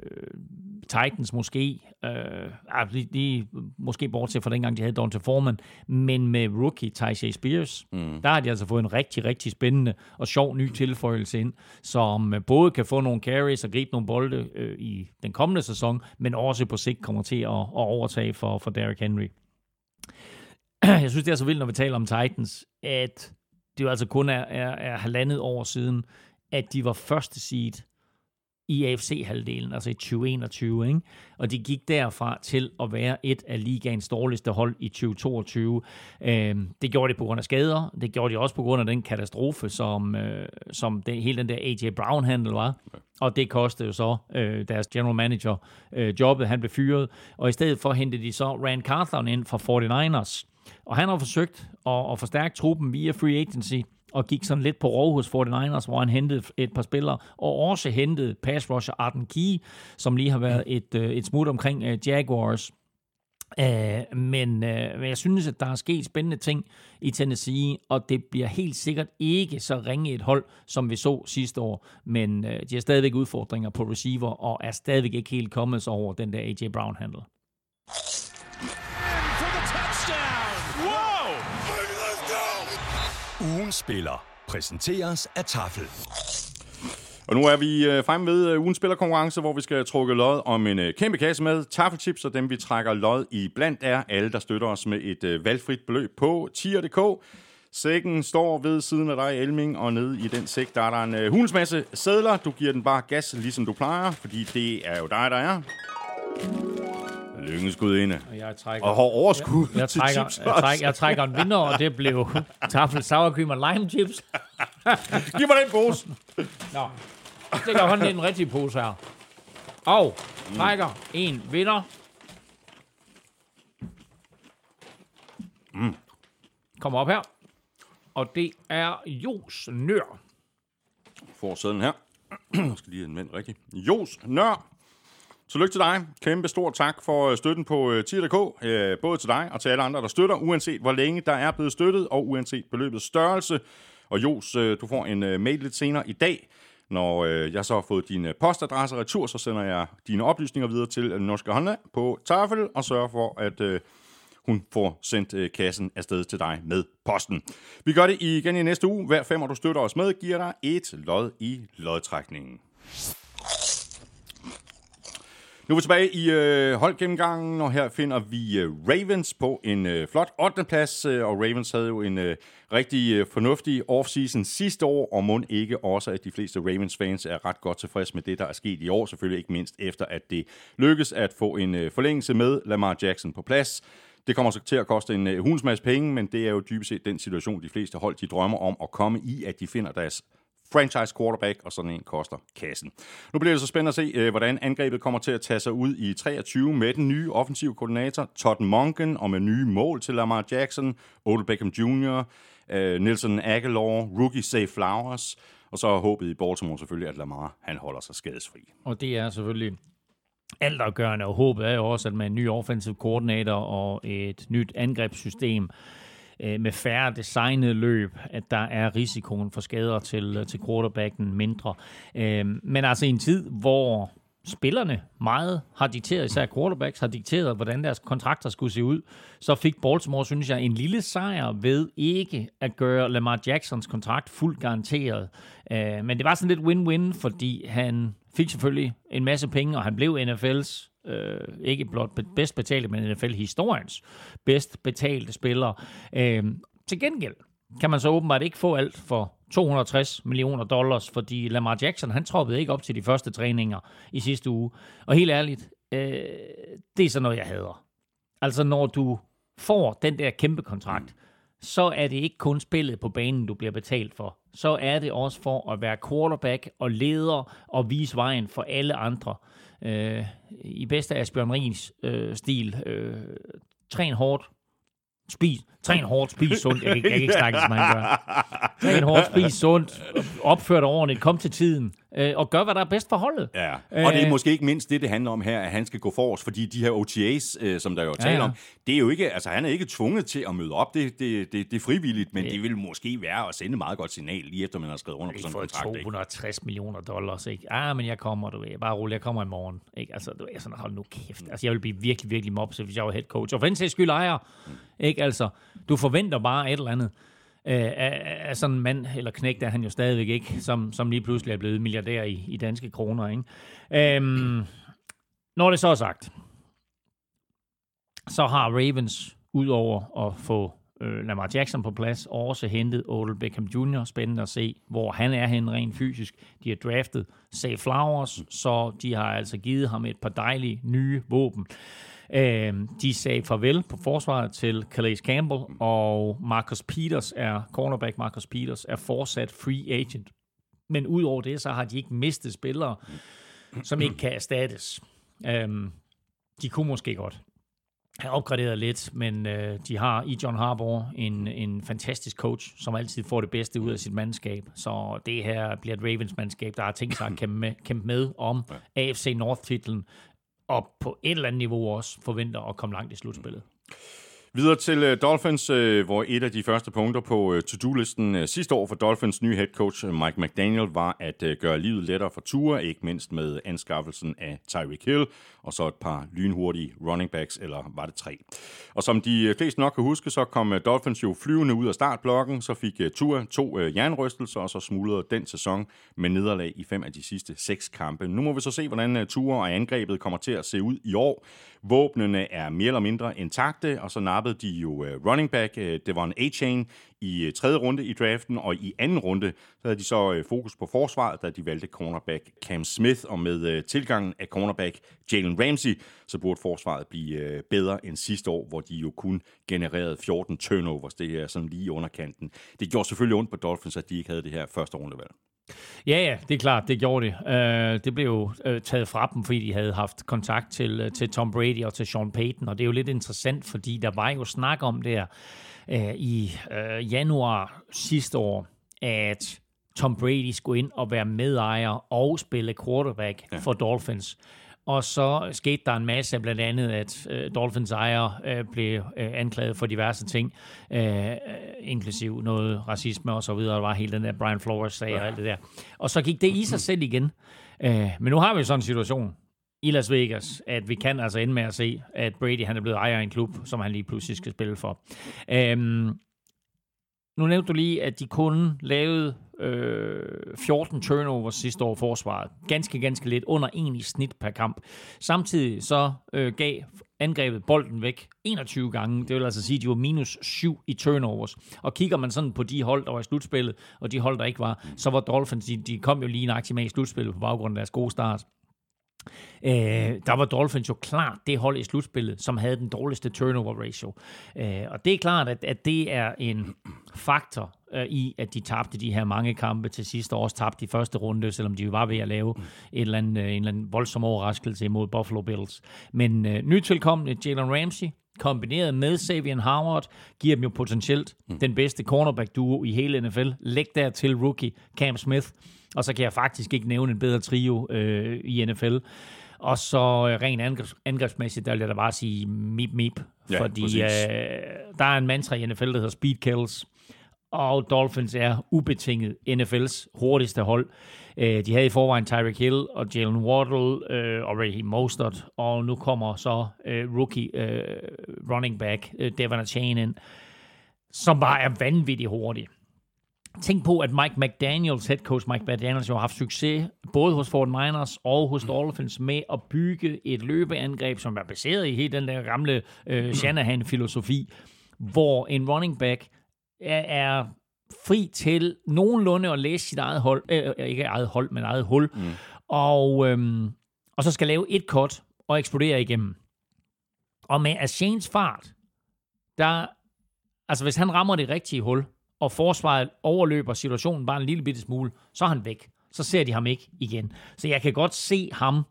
Titans måske, uh, de, de måske bortset fra dengang, de havde Dante Foreman, men med rookie Tyjae Spears, mm. der har de altså fået en rigtig, rigtig spændende og sjov ny tilføjelse ind, som både kan få nogle carries og gribe nogle bolde uh, i den kommende sæson, men også på sigt kommer til at, at overtage for, for Derrick Henry. Jeg synes, det er så vildt, når vi taler om Titans, at det jo altså kun er, er, er halvandet år siden, at de var første seed i AFC-halvdelen, altså i 2021. Ikke? Og de gik derfra til at være et af ligaens dårligste hold i 2022. Øh, det gjorde de på grund af skader. Det gjorde de også på grund af den katastrofe, som, øh, som det, hele den der AJ Brown-handel var. Og det kostede jo så øh, deres general manager øh, jobbet. Han blev fyret. Og i stedet for hentede de så Rand Carthon ind fra 49ers. Og han har forsøgt at, at forstærke truppen via free agency og gik sådan lidt på rov hos 49ers, hvor han hentede et par spillere, og også hentede pass rusher Arden Key, som lige har været et, øh, et smut omkring øh, Jaguars. Uh, men, uh, men jeg synes, at der er sket spændende ting i Tennessee, og det bliver helt sikkert ikke så ringe et hold, som vi så sidste år. Men uh, de har stadigvæk udfordringer på receiver, og er stadigvæk ikke helt kommet sig over den der A.J. Brown-handel. Ugens spiller præsenteres af Tafel. Og nu er vi øh, fremme ved øh, ugens spillerkonkurrence, hvor vi skal trukke lod om en øh, kæmpe kasse med taffelchips, og dem vi trækker lod i blandt er alle, der støtter os med et øh, valgfrit beløb på tier.dk. Sækken står ved siden af dig, Elming, og nede i den sæk, der er der en øh, hulsmasse sædler. Du giver den bare gas, ligesom du plejer, fordi det er jo dig, der er. Lyngeskud inde. Og jeg trækker, og har overskud jeg, jeg, trækker, chips jeg, trækker, jeg trækker en vinder, og det blev tafel sour cream og lime chips. Giv mig den pose. Nå, jeg stikker hånden i den rigtige pose her. Og trækker mm. en vinder. Mm. Kom op her. Og det er Jos Nør. Får sæden her. Jeg skal lige anvende rigtigt. Jos Nør så til dig. Kæmpe stor tak for øh, støtten på øh, tier.dk. Øh, både til dig og til alle andre, der støtter, uanset hvor længe der er blevet støttet, og uanset beløbets størrelse. Og Jos, øh, du får en mail lidt senere i dag. Når jeg så har fået din postadresse retur, så sender jeg dine oplysninger videre til Norske Honda på tafel og sørger for, at hun får sendt kassen afsted til dig med posten. Vi gør det igen i næste uge. Hver fem, du støtter os med, giver dig et lod i lodtrækningen. Nu er vi tilbage i øh, holdgennemgangen, og her finder vi øh, Ravens på en øh, flot 8. plads, øh, og Ravens havde jo en øh, rigtig øh, fornuftig offseason sidste år, og må ikke også, at de fleste Ravens-fans er ret godt tilfreds med det, der er sket i år, selvfølgelig ikke mindst efter, at det lykkes at få en øh, forlængelse med Lamar Jackson på plads. Det kommer så til at koste en øh, hunds masse penge, men det er jo dybest set den situation, de fleste hold de drømmer om at komme i, at de finder deres franchise quarterback, og sådan en koster kassen. Nu bliver det så spændende at se, øh, hvordan angrebet kommer til at tage sig ud i 23 med den nye offensive koordinator, Todd Monken, og med nye mål til Lamar Jackson, Odell Beckham Jr., øh, Nelson Aguilar, rookie Say Flowers, og så er håbet i Baltimore selvfølgelig, at Lamar han holder sig skadesfri. Og det er selvfølgelig altafgørende, og håbet er jo også, at med en ny offensive koordinator og et nyt angrebssystem, øh, med færre designede løb, at der er risikoen for skader til, øh, til quarterbacken mindre. Øh, men altså i en tid, hvor spillerne meget har dikteret, især quarterbacks har dikteret, hvordan deres kontrakter skulle se ud, så fik Baltimore, synes jeg, en lille sejr ved ikke at gøre Lamar Jacksons kontrakt fuldt garanteret. Øh, men det var sådan lidt win-win, fordi han fik selvfølgelig en masse penge, og han blev NFL's øh, ikke blot bedst betalte, men NFL-historiens bedst betalte spillere. Øh, til gengæld kan man så åbenbart ikke få alt for 260 millioner dollars, fordi Lamar Jackson, han troppede ikke op til de første træninger i sidste uge. Og helt ærligt, øh, det er sådan noget, jeg hader. Altså, når du får den der kæmpe kontrakt, så er det ikke kun spillet på banen, du bliver betalt for. Så er det også for at være quarterback og leder og vise vejen for alle andre øh, i bedste Asbjørn Rins øh, stil. Øh, træn hårdt, spis, træn hårdt, spis sundt. Jeg, jeg, kan ikke snakke, som han gør. Træn hårdt, spis sundt, opfør dig ordentligt, kom til tiden øh, og gør, hvad der er bedst for holdet. Ja, og det er måske ikke mindst det, det handler om her, at han skal gå forrest, fordi de her OTAs, øh, som der jo taler ja, ja. om, det er jo ikke, altså han er ikke tvunget til at møde op, det, det, det, det er frivilligt, men ja. det vil måske være at sende et meget godt signal, lige efter man har skrevet under på sådan en kontrakt. 260 ikke? millioner dollars, ikke? Ah, men jeg kommer, du ved, bare rolig, jeg kommer i morgen, ikke? Altså, du ved, sådan, hold nu kæft. Altså, jeg vil blive virkelig, virkelig mobset, hvis jeg var head coach. Og for den sags skyld ejer, mm. ikke? Altså, du forventer bare et eller andet øh, af, af sådan en mand, eller knæk, der er han jo stadigvæk ikke, som, som lige pludselig er blevet milliardær i, i danske kroner. Ikke? Øhm, når det så er sagt, så har Ravens, udover at få øh, Lamar Jackson på plads, også hentet Odell Beckham Jr. Spændende at se, hvor han er hen rent fysisk. De har draftet Say Flowers, så de har altså givet ham et par dejlige nye våben. Øh, de sagde farvel på forsvaret til Calais Campbell, og Marcus Peters er, cornerback Marcus Peters, er fortsat free agent. Men udover det, så har de ikke mistet spillere, som ikke kan erstattes. Øhm, de kunne måske godt have opgraderet lidt, men øh, de har i John Harbour en, en fantastisk coach, som altid får det bedste ud af sit mandskab. Så det her bliver et Ravens mandskab, der har tænkt sig at kæmpe med, kæmpe med om AFC North-titlen og på et eller andet niveau også forventer at komme langt i slutspillet. Videre til øh, Dolphins, øh, hvor et af de første punkter på øh, to-do-listen sidste år for Dolphins nye head coach Mike McDaniel var at gøre livet lettere for Tua, ikke mindst med anskaffelsen af Tyreek Hill og så et par lynhurtige running backs, eller var det tre. Og som de fleste nok kan huske, så kom Dolphins jo flyvende ud af startblokken, så fik Tua to jernrystelser, og så smuldrede den sæson med nederlag i fem af de sidste seks kampe. Nu må vi så se, hvordan Tua og angrebet kommer til at se ud i år. Våbnene er mere eller mindre intakte, og så snappede de jo øh, running back. Øh, uh, det var en A-chain i øh, tredje runde i draften, og i anden runde så havde de så fokus på forsvaret, da de valgte cornerback Cam Smith, og med tilgangen af cornerback Jalen Ramsey, så burde forsvaret blive bedre end sidste år, hvor de jo kun genererede 14 turnovers. Det her sådan lige underkanten. Det gjorde selvfølgelig ondt på Dolphins, at de ikke havde det her første rundevalg. Ja, ja, det er klart, det gjorde det. Uh, det blev jo uh, taget fra dem, fordi de havde haft kontakt til, uh, til Tom Brady og til Sean Payton, og det er jo lidt interessant, fordi der var jo snak om der uh, i uh, januar sidste år, at Tom Brady skulle ind og være medejer og spille quarterback ja. for Dolphins. Og så skete der en masse, blandt andet at øh, Dolphins ejer øh, blev øh, anklaget for diverse ting, øh, inklusiv noget racisme og så videre. Der var hele den der Brian Flores-sag og alt det der. Og så gik det i sig selv igen. Øh, men nu har vi sådan en situation i Las Vegas, at vi kan altså ende med at se, at Brady han er blevet ejer af en klub, som han lige pludselig skal spille for. Øh, nu nævnte du lige, at de kun lavede øh, 14 turnovers sidste år forsvaret. Ganske, ganske lidt. Under en i snit per kamp. Samtidig så øh, gav angrebet bolden væk 21 gange. Det vil altså sige, at de var minus 7 i turnovers. Og kigger man sådan på de hold, der var i slutspillet, og de hold, der ikke var, så var Dolphins, de, de kom jo lige nøjagtigt med i slutspillet på baggrund af deres gode start. Øh, der var Dolphins jo klart det hold i slutspillet, som havde den dårligste turnover ratio. Øh, og det er klart, at, at det er en faktor øh, i, at de tabte de her mange kampe til sidste års tabte de første runde, selvom de jo var ved at lave et eller andet, øh, en eller anden voldsom overraskelse imod Buffalo Bills. Men øh, nytilkommende Jalen Ramsey, kombineret med Savian Howard, giver dem jo potentielt den bedste cornerback-duo i hele NFL. Læg der til rookie Cam Smith, og så kan jeg faktisk ikke nævne en bedre trio øh, i NFL. Og så øh, rent angrebs, angrebsmæssigt, der vil jeg da bare sige mip mip. Ja, fordi præcis. øh, der er en mantra i NFL, der hedder speed kills. Og Dolphins er ubetinget NFL's hurtigste hold. Øh, de havde i forvejen Tyreek Hill og Jalen Waddle øh, og Raheem Mostert, og nu kommer så øh, rookie øh, running back øh, Devon Chain ind, som bare er vanvittigt hurtig. Tænk på, at Mike McDaniels, head coach Mike McDaniels, jo har haft succes både hos Fort Miners og hos Dolphins med at bygge et løbeangreb, som er baseret i hele den der gamle øh, Shanahan-filosofi, hvor en running back er, er fri til nogenlunde at læse sit eget hold, øh, ikke eget hold, men eget hul, mm. og, øhm, og så skal lave et cut og eksplodere igennem. Og med Ashanes fart, der, altså hvis han rammer det rigtige hul, og forsvaret overløber situationen bare en lille bitte smule, så er han væk. Så ser de ham ikke igen. Så jeg kan godt se ham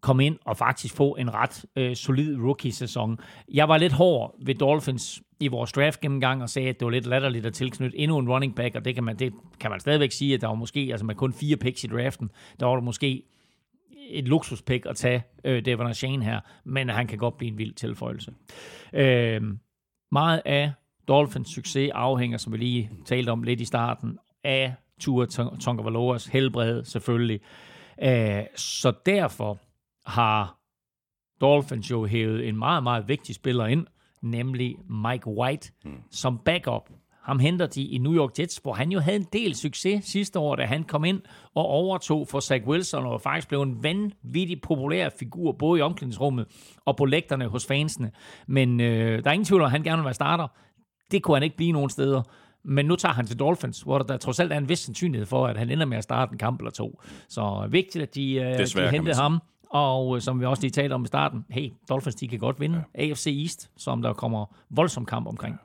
komme ind og faktisk få en ret øh, solid rookie-sæson. Jeg var lidt hård ved Dolphins i vores draft gennemgang og sagde, at det var lidt latterligt at tilknytte endnu en running back, og det kan man, det kan man stadigvæk sige, at der var måske, altså med kun fire picks i draften, der var der måske et luksuspick at tage øh, Devon Shane her, men han kan godt blive en vild tilføjelse. Øh, meget af Dolphins succes afhænger, som vi lige talte om lidt i starten, af Tua Tonga helbred selvfølgelig. Øh, så derfor har Dolphins jo hævet en meget, meget vigtig spiller ind, nemlig Mike White, mm. som backup. Ham henter de i New York Jets, hvor han jo havde en del succes sidste år, da han kom ind og overtog for Zach Wilson, og faktisk blev en vanvittig populær figur, både i omklædningsrummet og på lægterne hos fansene. Men øh, der er ingen tvivl om, at han gerne vil være starter. Det kunne han ikke blive nogen steder. Men nu tager han til Dolphins, hvor der, der trods alt er en vis sandsynlighed for, at han ender med at starte en kamp eller to. Så vigtigt, at de, øh, Desværre, de hentede ham. Og øh, som vi også lige talte om i starten, hey, Dolphins, de kan godt vinde ja. AFC East, som der kommer voldsom kamp omkring.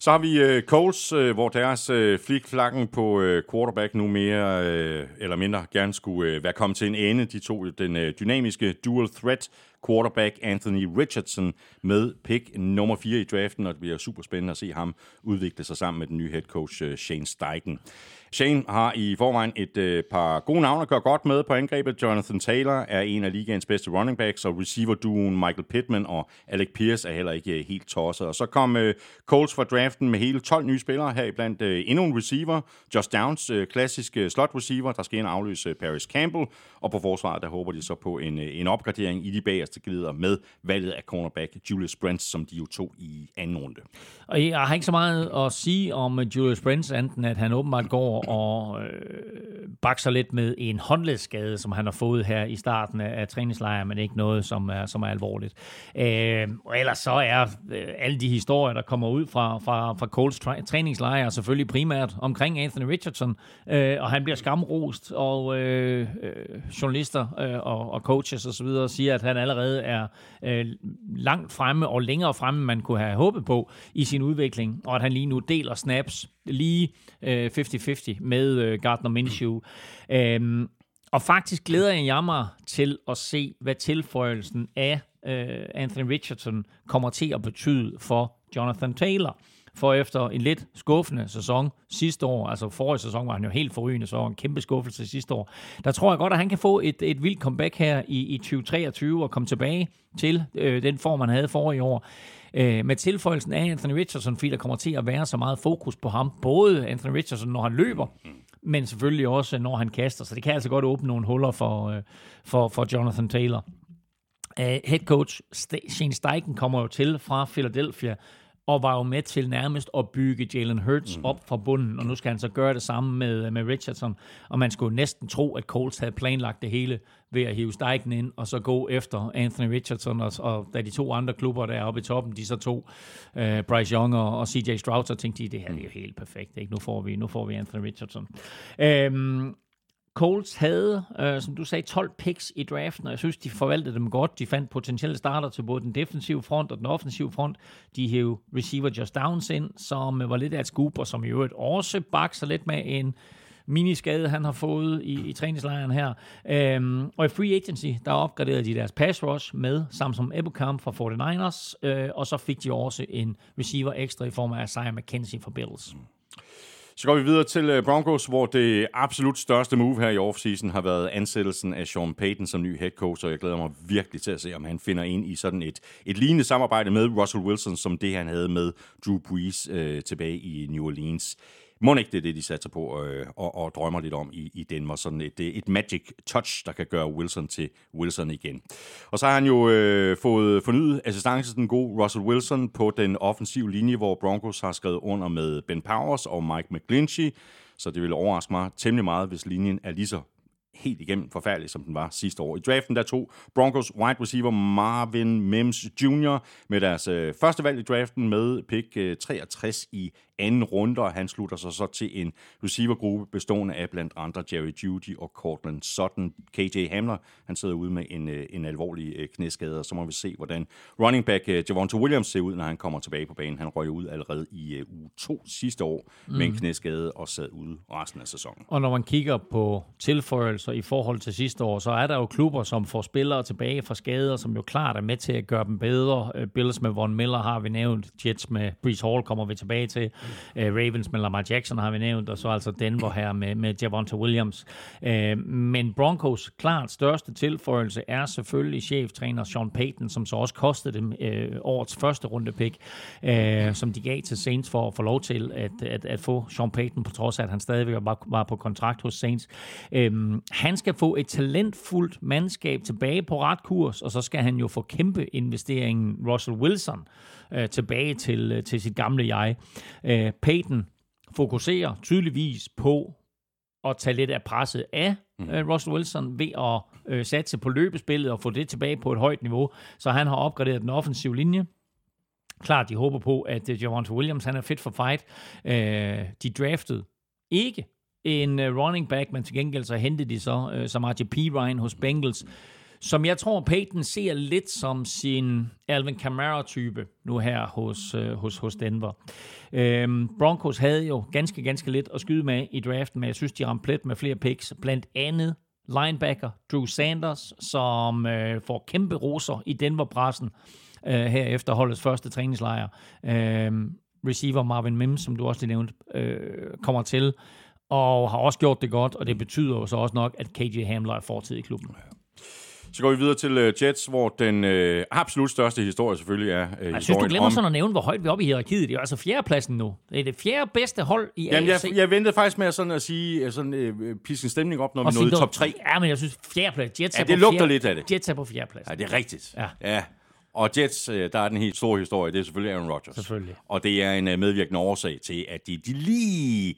Så har vi uh, Coles, uh, hvor deres uh, flikflakken på uh, quarterback nu mere uh, eller mindre gerne skulle uh, være kommet til en ende. De tog den uh, dynamiske dual threat quarterback Anthony Richardson med pick nummer 4 i draften, og det bliver super spændende at se ham udvikle sig sammen med den nye head coach uh, Shane Steichen. Shane har i forvejen et øh, par gode navne at gøre godt med på angrebet. Jonathan Taylor er en af ligaens bedste running backs, og receiver-duen Michael Pittman og Alec Pierce er heller ikke øh, helt tosset. Og så kom øh, Coles fra draften med hele 12 nye spillere, heriblandt øh, endnu en receiver, Josh Downs, øh, klassisk øh, slot receiver, der skal ind og afløse øh, Paris Campbell. Og på forsvaret, der håber de så på en, øh, en opgradering i de bagerste glider med valget af cornerback Julius Brents, som de jo tog i anden runde. Og jeg har ikke så meget at sige om øh, Julius Brents, enten at han åbenbart går og øh, bakser lidt med en håndledsskade, som han har fået her i starten af, af træningslejren, men ikke noget, som er, som er alvorligt. Øh, og ellers så er øh, alle de historier, der kommer ud fra, fra, fra Coles træ- træningslejre, selvfølgelig primært omkring Anthony Richardson, øh, og han bliver skamrost, og øh, øh, journalister øh, og, og coaches osv. siger, at han allerede er øh, langt fremme og længere fremme, man kunne have håbet på i sin udvikling, og at han lige nu deler snaps lige øh, 50-50 med øh, Gardner Minshew. Øhm, og faktisk glæder jeg mig til at se, hvad tilføjelsen af øh, Anthony Richardson kommer til at betyde for Jonathan Taylor. For efter en lidt skuffende sæson sidste år, altså forrige sæson var han jo helt forrygende, så var en kæmpe skuffelse sidste år, der tror jeg godt, at han kan få et, et vildt comeback her i, i 2023 og komme tilbage til øh, den form, han havde forrige år. Øh, med tilføjelsen af Anthony Richardson, fordi der kommer til at være så meget fokus på ham, både Anthony Richardson, når han løber, men selvfølgelig også, når han kaster. Så det kan altså godt åbne nogle huller for, øh, for, for Jonathan Taylor. Uh, head coach St- Shane Steichen kommer jo til fra Philadelphia, og var jo med til nærmest at bygge Jalen Hurts mm. op fra bunden, og nu skal han så gøre det samme med, med Richardson, og man skulle næsten tro, at Colts havde planlagt det hele ved at hive Steichen ind, og så gå efter Anthony Richardson, og, og da de to andre klubber der oppe i toppen, de så to, uh, Bryce Young og, og CJ Stroud, så tænkte de, det her det er jo helt perfekt, ikke? Nu, får vi, nu får vi Anthony Richardson. Um, Colts havde, øh, som du sagde, 12 picks i draften, og jeg synes, de forvaltede dem godt. De fandt potentielle starter til både den defensive front og den offensive front. De hævde receiver Just Downs ind, som øh, var lidt af et scoop, og som i øvrigt også bakser lidt med en miniskade, han har fået i, i træningslejren her. Øhm, og i free agency, der opgraderede de deres pass rush med Samson Ebukam fra 49ers, øh, og så fik de også en receiver ekstra i form af Isaiah McKenzie fra Bills. Mm. Så går vi videre til øh, Broncos, hvor det absolut største move her i offseason har været ansættelsen af Sean Payton som ny head coach, og jeg glæder mig virkelig til at se, om han finder ind i sådan et, et lignende samarbejde med Russell Wilson, som det han havde med Drew Brees øh, tilbage i New Orleans. Må ikke det er det, de satser på øh, og, og drømmer lidt om i, i Denver. Sådan et, øh, et magic touch, der kan gøre Wilson til Wilson igen. Og så har han jo øh, fået fornyet assistance den gode Russell Wilson på den offensive linje, hvor Broncos har skrevet under med Ben Powers og Mike McGlinchey. Så det vil overraske mig temmelig meget, hvis linjen er lige så helt igennem forfærdelig, som den var sidste år. I draften der tog Broncos wide receiver Marvin Mims Jr. med deres øh, første valg i draften med pick øh, 63 i anden runde, og han slutter sig så til en receivergruppe bestående af blandt andre Jerry Judy og Cortland Sutton. KJ Hamler, han sidder ude med en, øh, en alvorlig øh, knæskade, og så må vi se, hvordan running back øh, Javonte Williams ser ud, når han kommer tilbage på banen. Han røg ud allerede i uge 2 sidste år mm. med en mm. knæskade og sad ude resten af sæsonen. Og når man kigger på tilføjelser i forhold til sidste år, så er der jo klubber, som får spillere tilbage fra skader, som jo klart er med til at gøre dem bedre. Bills med Von Miller har vi nævnt, Jets med Brees Hall kommer vi tilbage til. Øh, Ravens med Lamar Jackson har vi nævnt, og så altså Denver her med, med Javonta Williams. Øh, men Broncos klart største tilføjelse er selvfølgelig cheftræner Sean Payton, som så også kostede dem øh, årets første runde pick, øh, som de gav til Saints for at få lov til at, at, at få Sean Payton, på trods af, at han stadigvæk var, var på kontrakt hos Saints. Uh, han skal få et talentfuldt mandskab tilbage på ret kurs, og så skal han jo få kæmpe investeringen Russell Wilson øh, tilbage til, øh, til sit gamle jeg. Øh, Peyton fokuserer tydeligvis på at tage lidt af presset af mm. øh, Russell Wilson ved at øh, satse på løbespillet og få det tilbage på et højt niveau. Så han har opgraderet den offensive linje. Klart, de håber på, at uh, Javante Williams han er fit for fight. Øh, de draftede ikke en uh, running back, men til gengæld så hentede de så uh, Samaje P. Ryan hos Bengals, som jeg tror, Peyton ser lidt som sin Alvin Kamara-type nu her hos, øh, hos, hos Denver. Øhm, Broncos havde jo ganske, ganske lidt at skyde med i draften, men jeg synes, de ramte plet med flere picks, blandt andet linebacker Drew Sanders, som øh, får kæmpe roser i Denver-pressen øh, her efter holdets første træningslejr. Uh, receiver Marvin Mims, som du også lige nævnte, øh, kommer til, og har også gjort det godt, og det betyder jo så også nok, at KJ Hamler er fortid i klubben. Så går vi videre til uh, Jets, hvor den uh, absolut største historie selvfølgelig er uh, Jeg synes, du glemmer om... sådan at nævne, hvor højt vi er oppe i hierarkiet. Det er altså fjerdepladsen nu. Det er det fjerde bedste hold i Jamen, AFC. Jeg, jeg ventede faktisk med sådan at sige, sådan, uh, piske en stemning op, når og vi nåede top 3. Ja, men jeg synes, fjerdeplads. Jets ja, det lugter fjerde, lidt af det. Jets er på fjerdeplads. Ja, det er rigtigt. Ja. ja. Og Jets, der er den helt store historie, det er selvfølgelig Aaron Rodgers. Selvfølgelig. Og det er en medvirkende årsag til, at de, de lige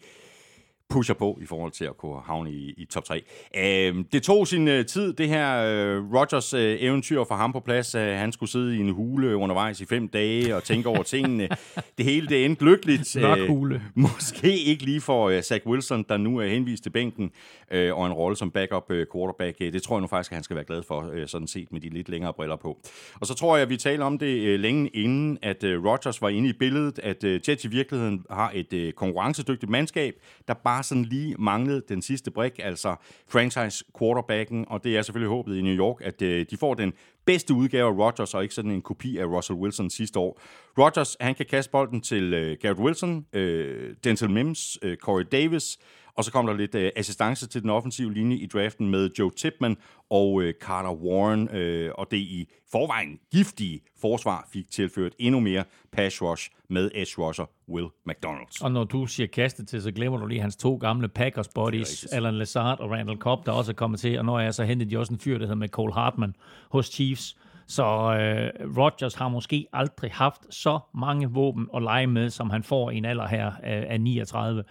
pusher på i forhold til at kunne havne i, i top 3. Øh, det tog sin uh, tid, det her uh, Rogers uh, eventyr for ham på plads. Uh, han skulle sidde i en hule undervejs i fem dage og tænke over tingene. det hele det endte lykkeligt. Nok hule. Måske ikke lige for uh, Zach Wilson, der nu er henvist til bænken, uh, og en rolle som backup uh, quarterback. Uh, det tror jeg nu faktisk, at han skal være glad for, uh, sådan set med de lidt længere briller på. Og så tror jeg, at vi taler om det uh, længe inden, at uh, Rogers var inde i billedet, at uh, Jets i virkeligheden har et uh, konkurrencedygtigt mandskab, der bare bare sådan lige manglede den sidste brik, altså franchise quarterbacken, og det er selvfølgelig håbet i New York, at øh, de får den bedste udgave af Rodgers, og ikke sådan en kopi af Russell Wilson sidste år. Rodgers, han kan kaste bolden til øh, Garrett Wilson, øh, Denzel Mims, øh, Corey Davis, og så kom der lidt øh, assistance til den offensive linje i draften med Joe Tipman og øh, Carter Warren, øh, og det i forvejen giftige forsvar fik tilført endnu mere pass rush med edge rusher Will McDonalds. Og når du siger kastet til, så glemmer du lige hans to gamle Packers buddies, Alan Lazard og Randall Cobb, der også er kommet til, og når jeg så hentede de også en fyr, der hedder med Cole Hartman hos Chiefs, Så øh, Rodgers har måske aldrig haft så mange våben at lege med, som han får i en alder her af, af 39.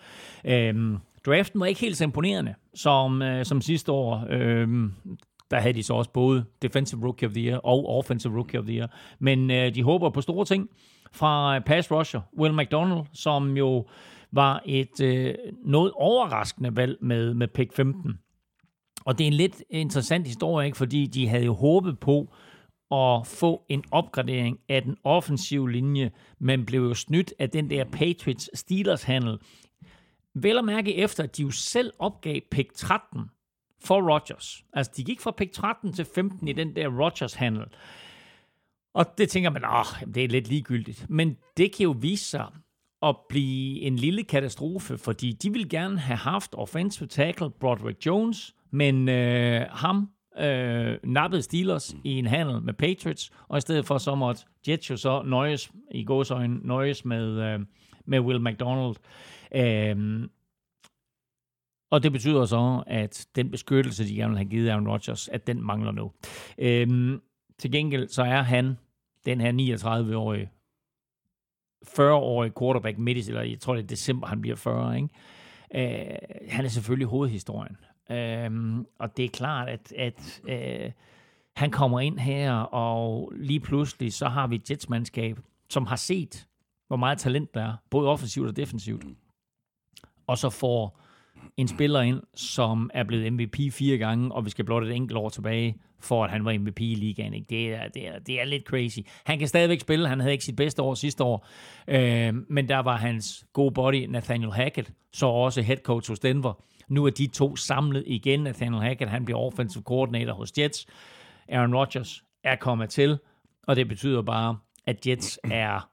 Øhm, draften var ikke helt så imponerende som, øh, som sidste år. Øh, der havde de så også både Defensive Rookie of the Year og Offensive Rookie of the Year. Men øh, de håber på store ting fra øh, pass rusher Will McDonald, som jo var et øh, noget overraskende valg med, med pick 15. Og det er en lidt interessant historie, ikke? fordi de havde jo håbet på at få en opgradering af den offensive linje, men blev jo snydt af den der Patriots-Steelers-handel. Vel at mærke efter, at de jo selv opgav pick 13 for Rodgers. Altså, de gik fra pick 13 til 15 i den der Rodgers-handel. Og det tænker man, åh, det er lidt ligegyldigt. Men det kan jo vise sig at blive en lille katastrofe, fordi de vil gerne have haft offensive tackle Broderick Jones, men øh, ham øh, nappede Steelers i en handel med Patriots, og i stedet for så måtte Jets jo så nøjes, i gåsøjne, nøjes med, øh, med Will McDonald. Øh, Øhm, og det betyder så, at den beskyttelse, de gerne vil have givet Aaron Rodgers, at den mangler nu. Øhm, til gengæld så er han, den her 39-årige, 40-årige quarterback midt i, eller jeg tror det er december, han bliver 40, ikke? Øh, han er selvfølgelig hovedhistorien. Øhm, og det er klart, at, at øh, han kommer ind her, og lige pludselig så har vi et jetsmandskab, som har set, hvor meget talent der er, både offensivt og defensivt. Mm. Og så får en spiller ind, som er blevet MVP fire gange, og vi skal blot et enkelt år tilbage, for at han var MVP i ligaen. Ikke? Det, er, det, er, det er lidt crazy. Han kan stadigvæk spille. Han havde ikke sit bedste år sidste år. Øh, men der var hans gode body, Nathaniel Hackett, så også head coach hos Denver. Nu er de to samlet igen. Nathaniel Hackett, han bliver offensive coordinator hos Jets. Aaron Rodgers er kommet til, og det betyder bare, at Jets er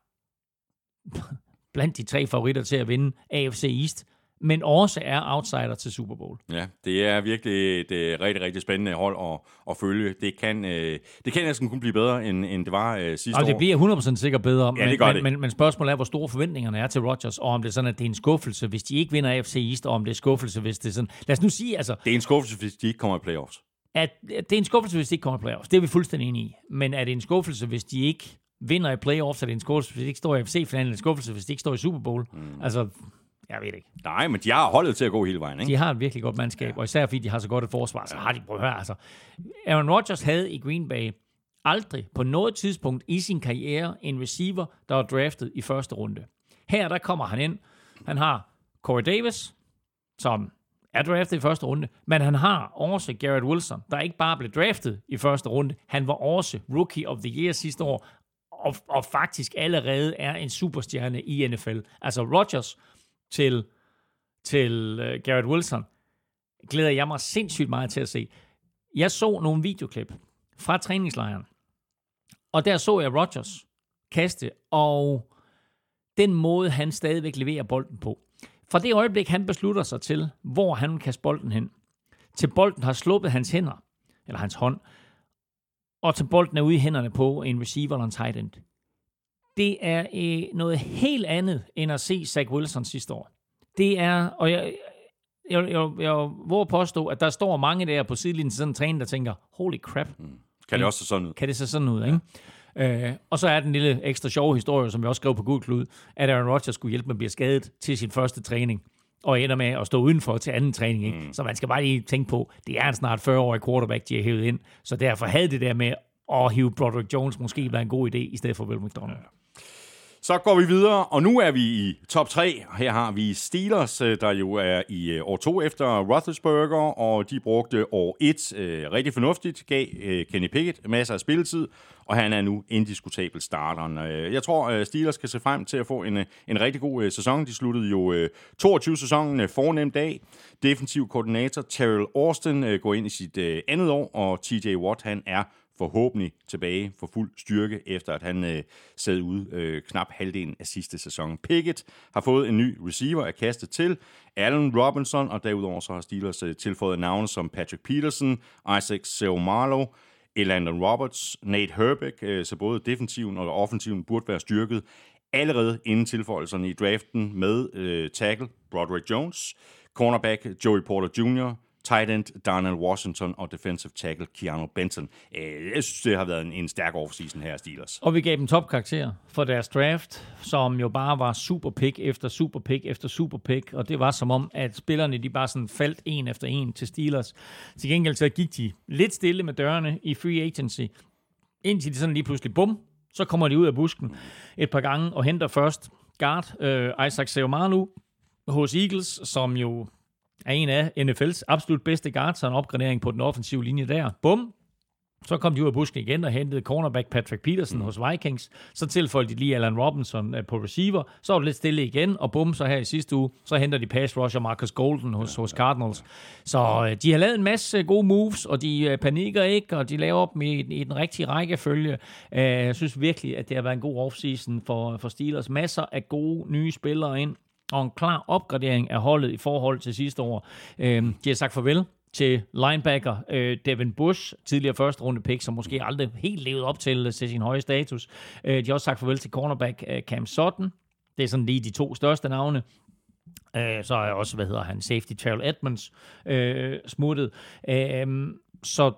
blandt de tre favoritter til at vinde AFC East men også er outsider til Super Bowl. Ja, det er virkelig et uh, rigtig, rigtig spændende hold at, at følge. Det kan, uh, det kan næsten kun blive bedre, end, end det var uh, sidste og år. det bliver 100% sikkert bedre, ja, men, det men, men, men spørgsmålet er, hvor store forventningerne er til Rodgers, og om det er sådan, at det er en skuffelse, hvis de ikke vinder AFC East, og om det er skuffelse, hvis det er sådan... Lad os nu sige, altså... Det er en skuffelse, hvis de ikke kommer i playoffs. At, at det er en skuffelse, hvis de ikke kommer i playoffs. Det er vi fuldstændig enige i. Men er det en skuffelse, hvis de ikke vinder i playoffs, er det en skuffelse, hvis de ikke står i AFC-finalen, en skuffelse, hvis de ikke står i Super Bowl. Mm. Altså, jeg ved ikke. Nej, men de har holdet til at gå hele vejen, ikke? De har et virkelig godt mandskab, ja. og især fordi de har så godt et forsvar, så har de, prøv at høre, altså. Aaron Rodgers havde i Green Bay aldrig på noget tidspunkt i sin karriere en receiver, der var draftet i første runde. Her, der kommer han ind. Han har Corey Davis, som er draftet i første runde, men han har også Garrett Wilson, der ikke bare blev draftet i første runde, han var også Rookie of the Year sidste år, og, og faktisk allerede er en superstjerne i NFL. Altså Rodgers til, til uh, Garrett Wilson, glæder jeg mig sindssygt meget til at se. Jeg så nogle videoklip fra træningslejren, og der så jeg Rodgers kaste, og den måde, han stadigvæk leverer bolden på. Fra det øjeblik, han beslutter sig til, hvor han vil kaste bolden hen, til bolden har sluppet hans hænder, eller hans hånd, og til bolden er ude i hænderne på en receiver eller en tight end, det er øh, noget helt andet, end at se Zach Wilson sidste år. Det er, og jeg, jeg, jeg, jeg våger påstå, at der står mange der på sidelinjen sådan en træner, der tænker, holy crap. Mm. Kan det også se sådan ud? Kan det se sådan ud, ikke? Øh, og så er den lille ekstra sjove historie, som vi også skrev på Google Klud, at Aaron Rodgers skulle hjælpe med at blive skadet til sin første træning og ender med at stå udenfor til anden træning. Ikke? Mm. Så man skal bare lige tænke på, det er en snart 40-årig quarterback, de har hævet ind. Så derfor havde det der med at hive Broderick Jones måske været en god idé, i stedet for Will McDonald. Ja. Så går vi videre, og nu er vi i top 3. Her har vi Steelers, øh, der jo er i øh, år 2 efter Roethlisberger, og de brugte år 1 øh, rigtig fornuftigt, gav øh, Kenny Pickett masser af spilletid, og han er nu indiskutabel starteren. Øh, jeg tror, Steelers kan se frem til at få en, en rigtig god sæson. De sluttede jo 22-sæsonen fornemt af. Defensiv koordinator Terrell Austin går ind i sit andet år, og TJ Watt han er forhåbentlig tilbage for fuld styrke, efter at han øh, sad ude øh, knap halvdelen af sidste sæson. Pickett har fået en ny receiver at kaste til, Allen Robinson, og derudover så har Steelers øh, tilføjet navne som Patrick Peterson, Isaac Seumalo, Elandon Roberts, Nate Herbeck, øh, så både defensiven og offensiven burde være styrket allerede inden tilføjelserne i draften med øh, tackle Broderick Jones, cornerback Joey Porter Jr., tight end Darnell Washington og defensive tackle Keanu Benson. Øh, jeg synes, det har været en, en stærk offseason her Steelers. Og vi gav dem topkarakter for deres draft, som jo bare var super pick efter super pick efter super pick, og det var som om, at spillerne de bare sådan faldt en efter en til Steelers. Til gengæld så gik de lidt stille med dørene i free agency, indtil de sådan lige pludselig, bum, så kommer de ud af busken et par gange og henter først guard øh, Isaac Seumanu hos Eagles, som jo er en af NFL's absolut bedste guards, og en opgradering på den offensive linje der. Bum, så kom de ud af busken igen og hentede cornerback Patrick Peterson mm. hos Vikings. Så tilføjede de lige Alan Robinson øh, på receiver. Så var det lidt stille igen, og bum, så her i sidste uge, så henter de pass rusher Marcus Golden hos, hos Cardinals. Så øh, de har lavet en masse gode moves, og de øh, panikker ikke, og de laver dem i, i den rigtige rækkefølge. Jeg synes virkelig, at det har været en god offseason for, for Steelers. Masser af gode nye spillere ind, og en klar opgradering af holdet i forhold til sidste år. Øhm, de har sagt farvel til linebacker øh, Devin Bush, tidligere første runde pick, som måske aldrig helt levede op til, øh, til sin høje status. Øh, de har også sagt farvel til cornerback øh, Cam Sutton. Det er sådan lige de to største navne. Øh, så er også, hvad hedder han, safety Terrell Edmonds øh, smuttet. Øh, så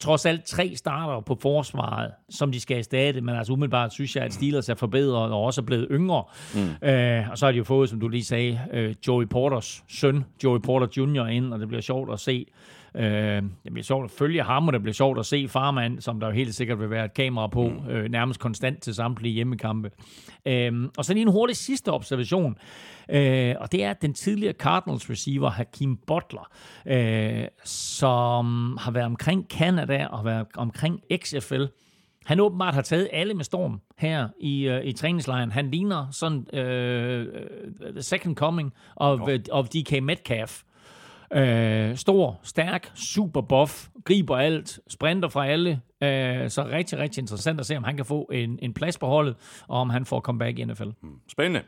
trods alt tre starter på forsvaret, som de skal erstatte, men altså umiddelbart synes jeg, at Steelers er forbedret og også er blevet yngre. Mm. Øh, og så har de jo fået, som du lige sagde, øh, Joey Porters søn, Joey Porter Jr. ind, og det bliver sjovt at se. Øh, det bliver sjovt at følge ham, og det bliver sjovt at se farmand, som der jo helt sikkert vil være et kamera på, mm. øh, nærmest konstant til samtlige hjemmekampe. Øh, og så lige en hurtig sidste observation. Øh, og det er den tidligere Cardinals receiver Hakim Butler, øh, som har været omkring Canada og været omkring XFL. Han åbenbart har taget alle med storm her i, uh, i træningslejren. Han ligner sådan uh, the second coming of, uh, of DK Metcalf. Øh, stor, stærk, super buff, griber alt, sprinter fra alle. Øh, så rigtig, rigtig interessant at se, om han kan få en, en plads på holdet, og om han får comeback i NFL. Hmm, spændende.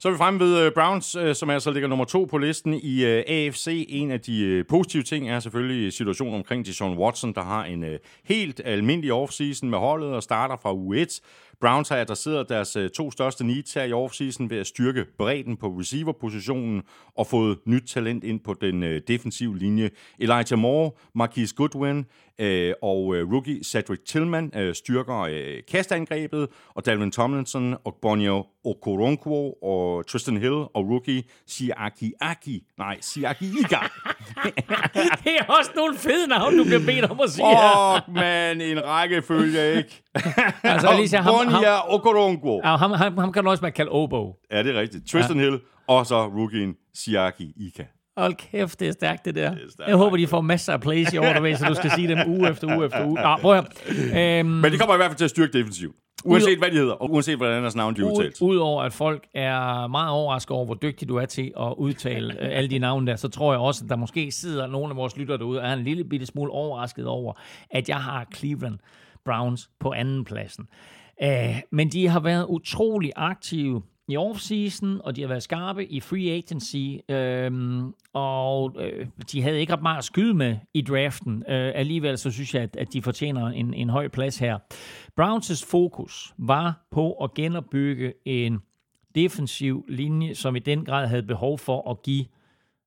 Så er vi fremme ved øh, Browns, øh, som altså ligger nummer to på listen i øh, AFC. En af de positive ting er selvfølgelig situationen omkring Deshaun Watson, der har en helt almindelig offseason med holdet og starter fra U1. Browns har adresseret deres to største needs her i offseason ved at styrke bredden på receiver-positionen og fået nyt talent ind på den defensive linje. Elijah Moore, Marquise Goodwin og rookie Cedric Tillman styrker kastangrebet, og Dalvin Tomlinson og Bonio Okoronkwo og Tristan Hill og rookie Siaki Aki. Nej, Siaki Ika. det er også nogle fede navne, du bliver bedt om at sige. Fuck, man, en rækkefølge, ikke? altså, Alicia, ham, Bonia Okoronkwo. ja, ham, ham, ham kan du også bare kalde Obo. Ja, det er rigtigt. Tristan Hill og så rookien Siaki Ika. Hold kæft, det er stærkt, det der. Det stærkt. Jeg håber, de får masser af plays i år, så du skal sige dem uge efter uge efter uge. Nå, prøv at høre. Øhm, Men det kommer i hvert fald til at styrke defensiv. Uanset hvad de hedder, og uanset hvordan deres navn de er udtalt. Udover at folk er meget overrasket over, hvor dygtig du er til at udtale øh, alle de navne der, så tror jeg også, at der måske sidder nogle af vores lyttere derude, og er en lille bitte smule overrasket over, at jeg har Cleveland Browns på anden pladsen. Uh, men de har været utrolig aktive i offseason, og de har været skarpe i free agency, øhm, og øh, de havde ikke ret meget at skyde med i draften. Øh, alligevel så synes jeg, at, at de fortjener en, en høj plads her. Browns' fokus var på at genopbygge en defensiv linje, som i den grad havde behov for at give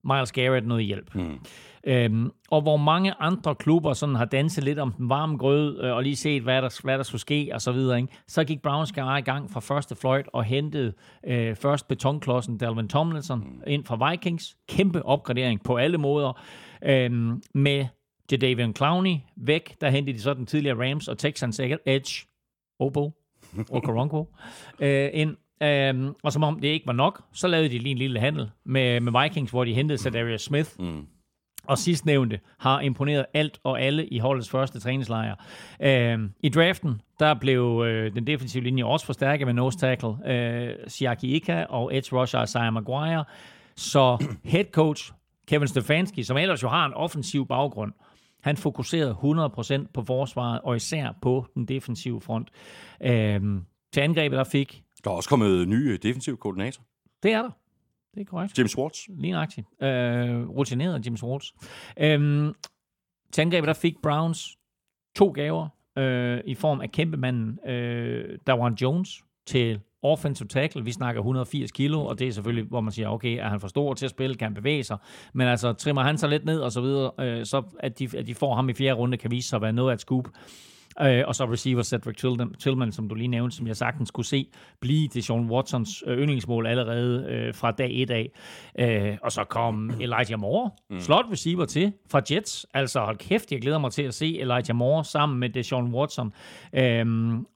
Miles Garrett noget hjælp. Mm. Øhm, og hvor mange andre klubber sådan har danset lidt om den varme grød, øh, og lige set, hvad der, hvad der skulle ske, og så videre. Ikke? Så gik Browns i gang fra første fløjt og hentede øh, først betonklodsen Dalvin Tomlinson mm. ind fra Vikings. Kæmpe opgradering på alle måder. Øhm, med Jadavion Clowney væk, der hentede de så den tidligere Rams og Texans Edge, Obo og øh, ind. Øhm, og som om det ikke var nok, så lavede de lige en lille handel med, med Vikings, hvor de hentede Sadarius Smith. Mm. Og sidstnævnte har imponeret alt og alle i holdets første træningslejr. Øhm, I draften, der blev øh, den defensive linje også forstærket med nose tackle øh, Siaki Ika og edge rusher Isaiah Maguire. Så head coach Kevin Stefanski, som ellers jo har en offensiv baggrund, han fokuserede 100% på forsvaret, og især på den defensive front. Øhm, til angrebet, der fik Der er også kommet ny defensiv koordinator. det er der. Det er korrekt. James Schwartz. Lige nøjagtigt. Øh, rutineret James Schwartz. Øhm, til angrebet, der fik Browns to gaver øh, i form af kæmpemanden øh, Dawan Jones til offensive tackle. Vi snakker 180 kilo, og det er selvfølgelig, hvor man siger, okay, er han for stor til at spille, kan han bevæge sig? Men altså, trimmer han sig lidt ned og så videre, øh, så at de, at de får ham i fjerde runde, kan vise sig at være noget af et scoop. Øh, og så receiver Cedric Tillman, som du lige nævnte, som jeg sagtens kunne se blive det Sean Watsons øh, yndlingsmål allerede øh, fra dag 1 af. Øh, og så kom Elijah Moore, mm. slot receiver til fra Jets. Altså hold kæft, jeg glæder mig til at se Elijah Moore sammen med Deshaun Watson. Øh,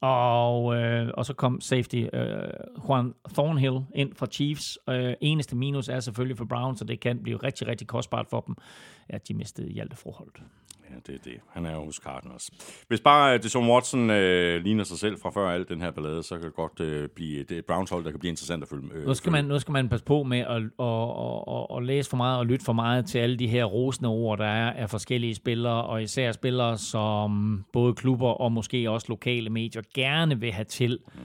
og, øh, og så kom safety øh, Juan Thornhill ind fra Chiefs. Øh, eneste minus er selvfølgelig for Browns, så det kan blive rigtig, rigtig kostbart for dem, at de mistede Hjalte Froholt. Ja, det er det. Han er jo hos Cardinals. Hvis bare øh, Deshaun Watson øh, ligner sig selv fra før alt den her ballade, så kan det godt øh, blive et, et Browns hold, der kan blive interessant at følge øh, nu, skal man, nu skal man passe på med at, at, at, at, at læse for meget og lytte for meget til alle de her rosende ord, der er af forskellige spillere, og især spillere, som både klubber og måske også lokale medier gerne vil have til mm.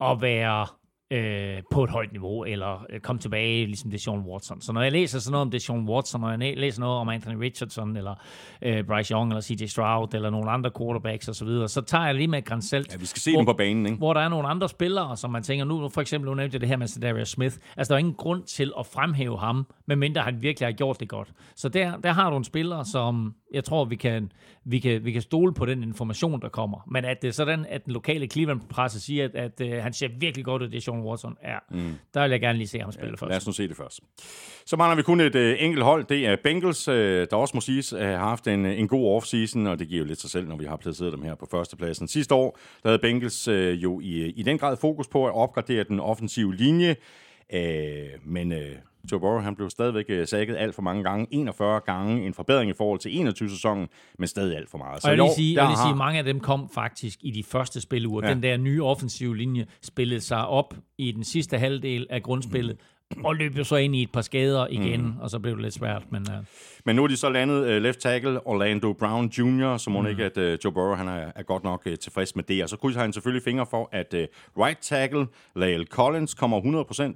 at være øh, på et højt niveau, eller øh, komme tilbage, ligesom det Sean Watson. Så når jeg læser sådan noget om det Sean Watson, når jeg læser noget om Anthony Richardson, eller øh, Bryce Young, eller CJ Stroud, eller nogle andre quarterbacks osv., så, så tager jeg lige med et grænsalt. Ja, vi skal se hvor, dem på banen, ikke? Hvor der er nogle andre spillere, som man tænker, nu for eksempel, nu nævnte jeg det her med Darius Smith, altså der er ingen grund til at fremhæve ham, medmindre han virkelig har gjort det godt. Så der, der har du en spiller, som jeg tror, vi kan, vi, kan, vi kan stole på den information, der kommer. Men at det er sådan, at den lokale Cleveland-presse siger, at, at, at han ser virkelig godt ud, det er Sean Watson, ja, mm. der vil jeg gerne lige se ham spille ja, først. Lad os nu se det først. Så mangler vi kun et uh, enkelt hold. Det er Bengals, uh, der også må siges uh, har haft en, en god offseason, og det giver jo lidt sig selv, når vi har placeret dem her på førstepladsen. Sidste år, der havde Bengals uh, jo i, i den grad fokus på at opgradere den offensive linje, uh, men uh, Joe Burrow han blev stadigvæk øh, sækket alt for mange gange. 41 gange en forbedring i forhold til 21-sæsonen, men stadig alt for meget. Så og jeg vil sige, jeg vil har... sige, mange af dem kom faktisk i de første spiluger. Ja. Den der nye offensive linje spillede sig op i den sidste halvdel af grundspillet, mm og løb jo så ind i et par skader igen, mm. og så blev det lidt svært. Men, uh... men nu er de så landet uh, left tackle Orlando Brown Jr., så må mm. ikke, at uh, Joe Burrow han er, er godt nok uh, tilfreds med det. Og så krydser han selvfølgelig fingre for, at uh, right tackle Lale Collins kommer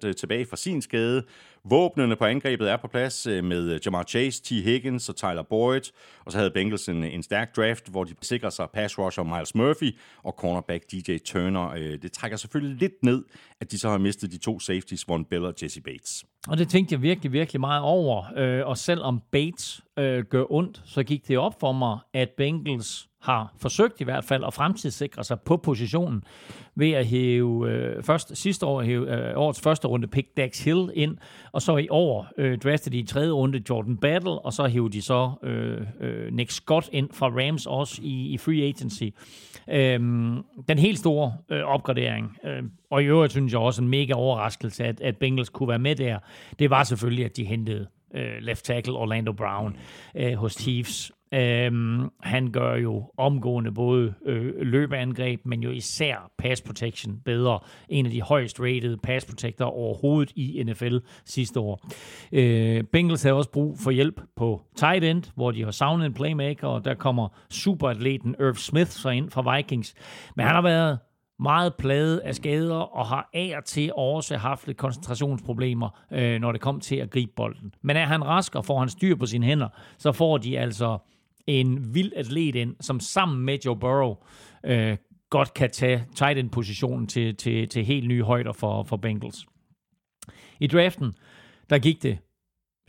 100% tilbage fra sin skade. Våbnene på angrebet er på plads med Jamar Chase, T. Higgins og Tyler Boyd. Og så havde Bengals en, en stærk draft, hvor de sikrer sig pass rusher Miles Murphy og cornerback DJ Turner. Det trækker selvfølgelig lidt ned, at de så har mistet de to safeties, Von Bell og Jesse Bates. Og det tænkte jeg virkelig, virkelig meget over. Øh, og selvom Bates øh, gør ondt, så gik det op for mig, at Bengals har forsøgt i hvert fald at fremtidssikre sig på positionen ved at hæve øh, først sidste år hæve, øh, årets første runde pick Dax Hill ind, og så i år øh, draftede de i tredje runde Jordan Battle, og så hævde de så øh, øh, Nick Scott ind fra Rams også i, i free agency. Øhm, den helt store øh, opgradering, øh, og i øvrigt synes jeg også en mega overraskelse, at, at Bengals kunne være med der, det var selvfølgelig, at de hentede øh, left tackle Orlando Brown øh, hos Chiefs. Øhm, han gør jo omgående både øh, løbeangreb, men jo især pass protection bedre. En af de højst rated pass protector overhovedet i NFL sidste år. Øh, Bengals har også brug for hjælp på tight end, hvor de har savnet en playmaker, og der kommer superatleten Irv Smith så ind fra Vikings. Men han har været meget plaget af skader og har af og til også haft lidt koncentrationsproblemer, øh, når det kom til at gribe bolden. Men er han rask og får han styr på sine hænder, så får de altså en vild atlet ind, som sammen med Joe Burrow øh, godt kan tage tight end positionen til, til, til helt nye højder for, for Bengals. I draften, der gik det,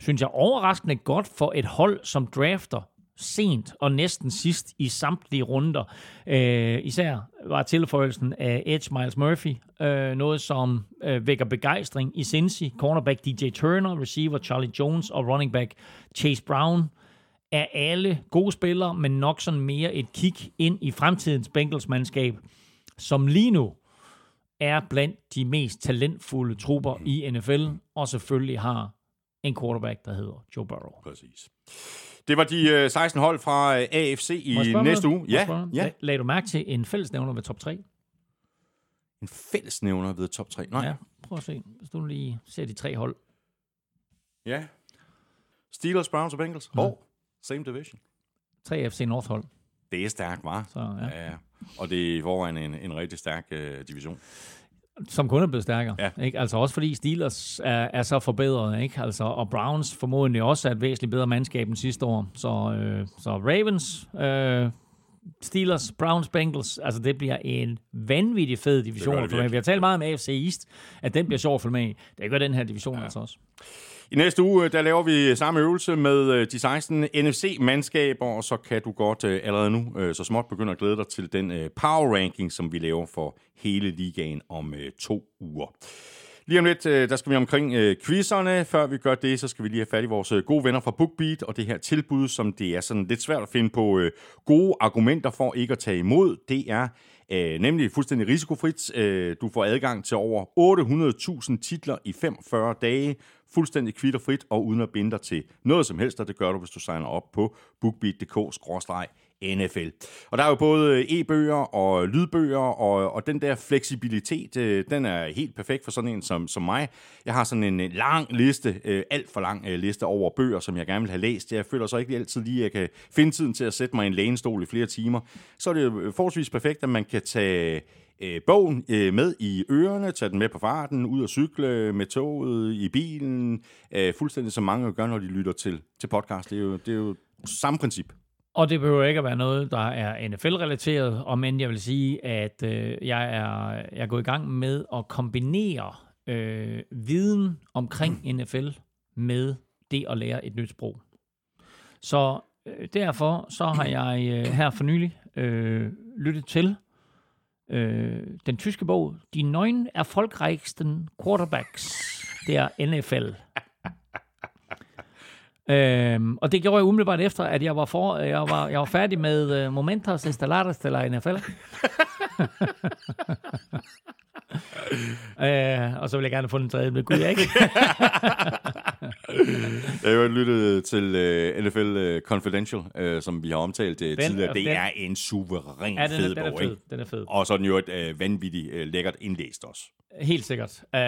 synes jeg, overraskende godt for et hold, som drafter sent og næsten sidst i samtlige runder. Øh, især var tilføjelsen af Edge Miles Murphy øh, noget, som øh, vækker begejstring i Cincy. Cornerback DJ Turner, receiver Charlie Jones og running back Chase Brown er alle gode spillere, men nok sådan mere et kig ind i fremtidens Bengals-mandskab, som lige nu er blandt de mest talentfulde trupper i NFL, og selvfølgelig har en quarterback, der hedder Joe Burrow. Præcis. Det var de 16 hold fra AFC i næste uge. Ja, ja. Lagde du mærke til en fællesnævner ved top 3? En fællesnævner ved top 3? Nej. Ja, prøv at se. Hvis du lige ser de tre hold. Ja. Steelers, Browns og Bengals. Ja. Og same division. 3 FC North hold. Det er stærkt, var. Så, ja. ja. Og det er i forvejen en, en rigtig stærk uh, division. Som kun er blevet stærkere. Ja. Ikke? Altså også fordi Steelers er, er så forbedret, ikke? Altså, og Browns formodentlig også er et væsentligt bedre mandskab end sidste år. Så, øh, så Ravens, øh, Steelers, Browns, Bengals. Altså, det bliver en vanvittig fed division det at følge med. Vi har talt meget om AFC East, at den bliver sjov at følge med i. Det gør den her division ja. altså også. I næste uge, øh, der laver vi samme øvelse med øh, de 16 NFC-mandskaber, og så kan du godt øh, allerede nu så småt begynde at glæde dig til den power ranking, som vi laver for hele ligaen om to uger. Lige om lidt, der skal vi omkring øh, quizzerne. Før vi gør det, så skal vi lige have fat i vores gode venner fra BookBeat, og det her tilbud, som det er sådan lidt svært at finde på øh, gode argumenter for ikke at tage imod, det er øh, nemlig fuldstændig risikofrit. Øh, du får adgang til over 800.000 titler i 45 dage, fuldstændig kvitterfrit og uden at binde dig til noget som helst, og det gør du, hvis du signer op på bookbeat.dk-NFL. Og der er jo både øh, e-bøger og lydbøger, og, og den der fleksibilitet, øh, den er helt perfekt for sådan en som, som mig. Jeg har sådan en lang liste, øh, alt for lang øh, liste over bøger, som jeg gerne vil have læst. Jeg føler så ikke altid lige, at jeg kan finde tiden til at sætte mig i en lænestol i flere timer. Så er det jo øh, forholdsvis perfekt, at man kan tage øh, bogen øh, med i ørerne, tage den med på farten, ud og cykle med toget, i bilen, øh, fuldstændig som mange gør, når de lytter til, til podcast. Det er, jo, det er jo samme princip. Og det behøver ikke at være noget, der er NFL-relateret, og men jeg vil sige, at øh, jeg, er, jeg er gået i gang med at kombinere øh, viden omkring NFL med det at lære et nyt sprog. Så øh, derfor så har jeg øh, her for nylig øh, lyttet til øh, den tyske bog De neun erfolgreichsten Quarterbacks der NFL. Øhm, og det gjorde jeg umiddelbart efter, at jeg var, for, jeg var, jeg var færdig med uh, Momentos Estelares de la NFL. øh, og så ville jeg gerne få den tredje, men kunne jeg ikke. Jeg har lyttet til uh, NFL uh, Confidential, uh, som vi har omtalt uh, tidligere. Det den- er en suveræn ja, den, fed er, den er fed. Den er fed. Og så er den jo et uh, vanvittigt uh, lækkert indlæst også. Helt sikkert. Uh,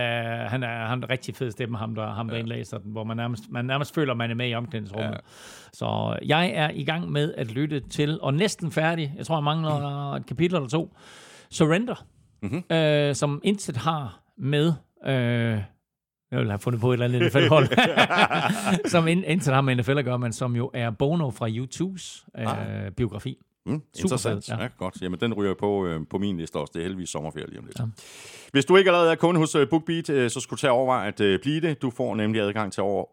han er han er rigtig fed stemme, ham der, ham der ja. indlæser den, hvor man nærmest, man nærmest føler, man er med i omklædningsrummet. Ja. Så jeg er i gang med at lytte til, og næsten færdig, jeg tror, jeg mangler et kapitel eller to, Surrender, mm-hmm. uh, som intet har med... Uh, jeg vil have fundet på et eller andet NFL-hold, som in- intet har med NFL at gøre, men som jo er Bono fra U2's uh, biografi. Mm, interessant. fed, ja. Ja. godt. Jamen, den ryger på, øh, på min liste også. Det er heldigvis sommerferie lige om lidt. Ja. Hvis du ikke allerede er kunde hos øh, BookBeat, øh, så skulle du tage over at øh, blive det. Du får nemlig adgang til over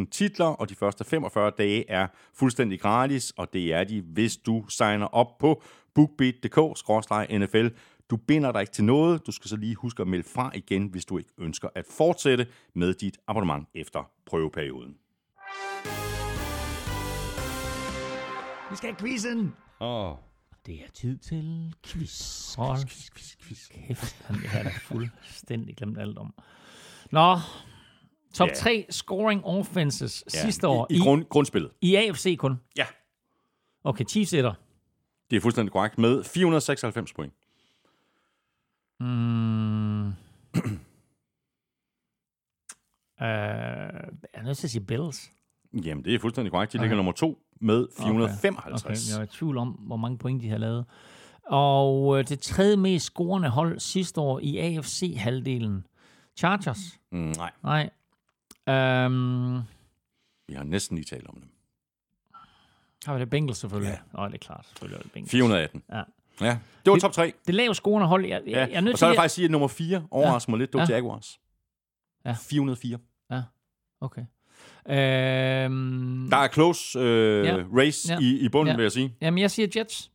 800.000 titler, og de første 45 dage er fuldstændig gratis, og det er de, hvis du signer op på bookbeat.dk-nfl. Du binder dig ikke til noget. Du skal så lige huske at melde fra igen, hvis du ikke ønsker at fortsætte med dit abonnement efter prøveperioden. Vi skal have quizzen! Åh, oh. Det er tid til quiz. Hold quiz, quiz, quiz. Kæft, han det har da fuldstændig glemt alt om. Nå, top Ja. 3 scoring offenses ja. sidste år I, i, grund, grundspillet. i AFC kun. Ja. Okay, Chiefs etter. Det Det er fuldstændig korrekt. Med 496 point. Mm. uh, jeg er nødt til at sige Bills. Jamen, det er fuldstændig korrekt. De ligger nummer to med 455. Okay, jeg er i tvivl om, hvor mange point de har lavet. Og øh, det tredje mest scorende hold sidste år i AFC-halvdelen. Chargers? Mm, nej, Nej. Um, vi har næsten lige talt om dem. har vi det Bengals selvfølgelig? Ja. Nå, det er klart. Selvfølgelig er det Bengals. 418. Ja. Ja, det var Det- top 3. Det lave scorende hold, jeg, jeg, Ja. jeg er nødt Og så vil jeg faktisk sige, at nummer 4 overrasker mig lidt. Det var Ja. Jaguars. Ja. 404. Okay. Øhm, Der er close øh, Ja. race Ja. i, i bunden, Ja. vil jeg sige. Jamen, jeg siger Jets.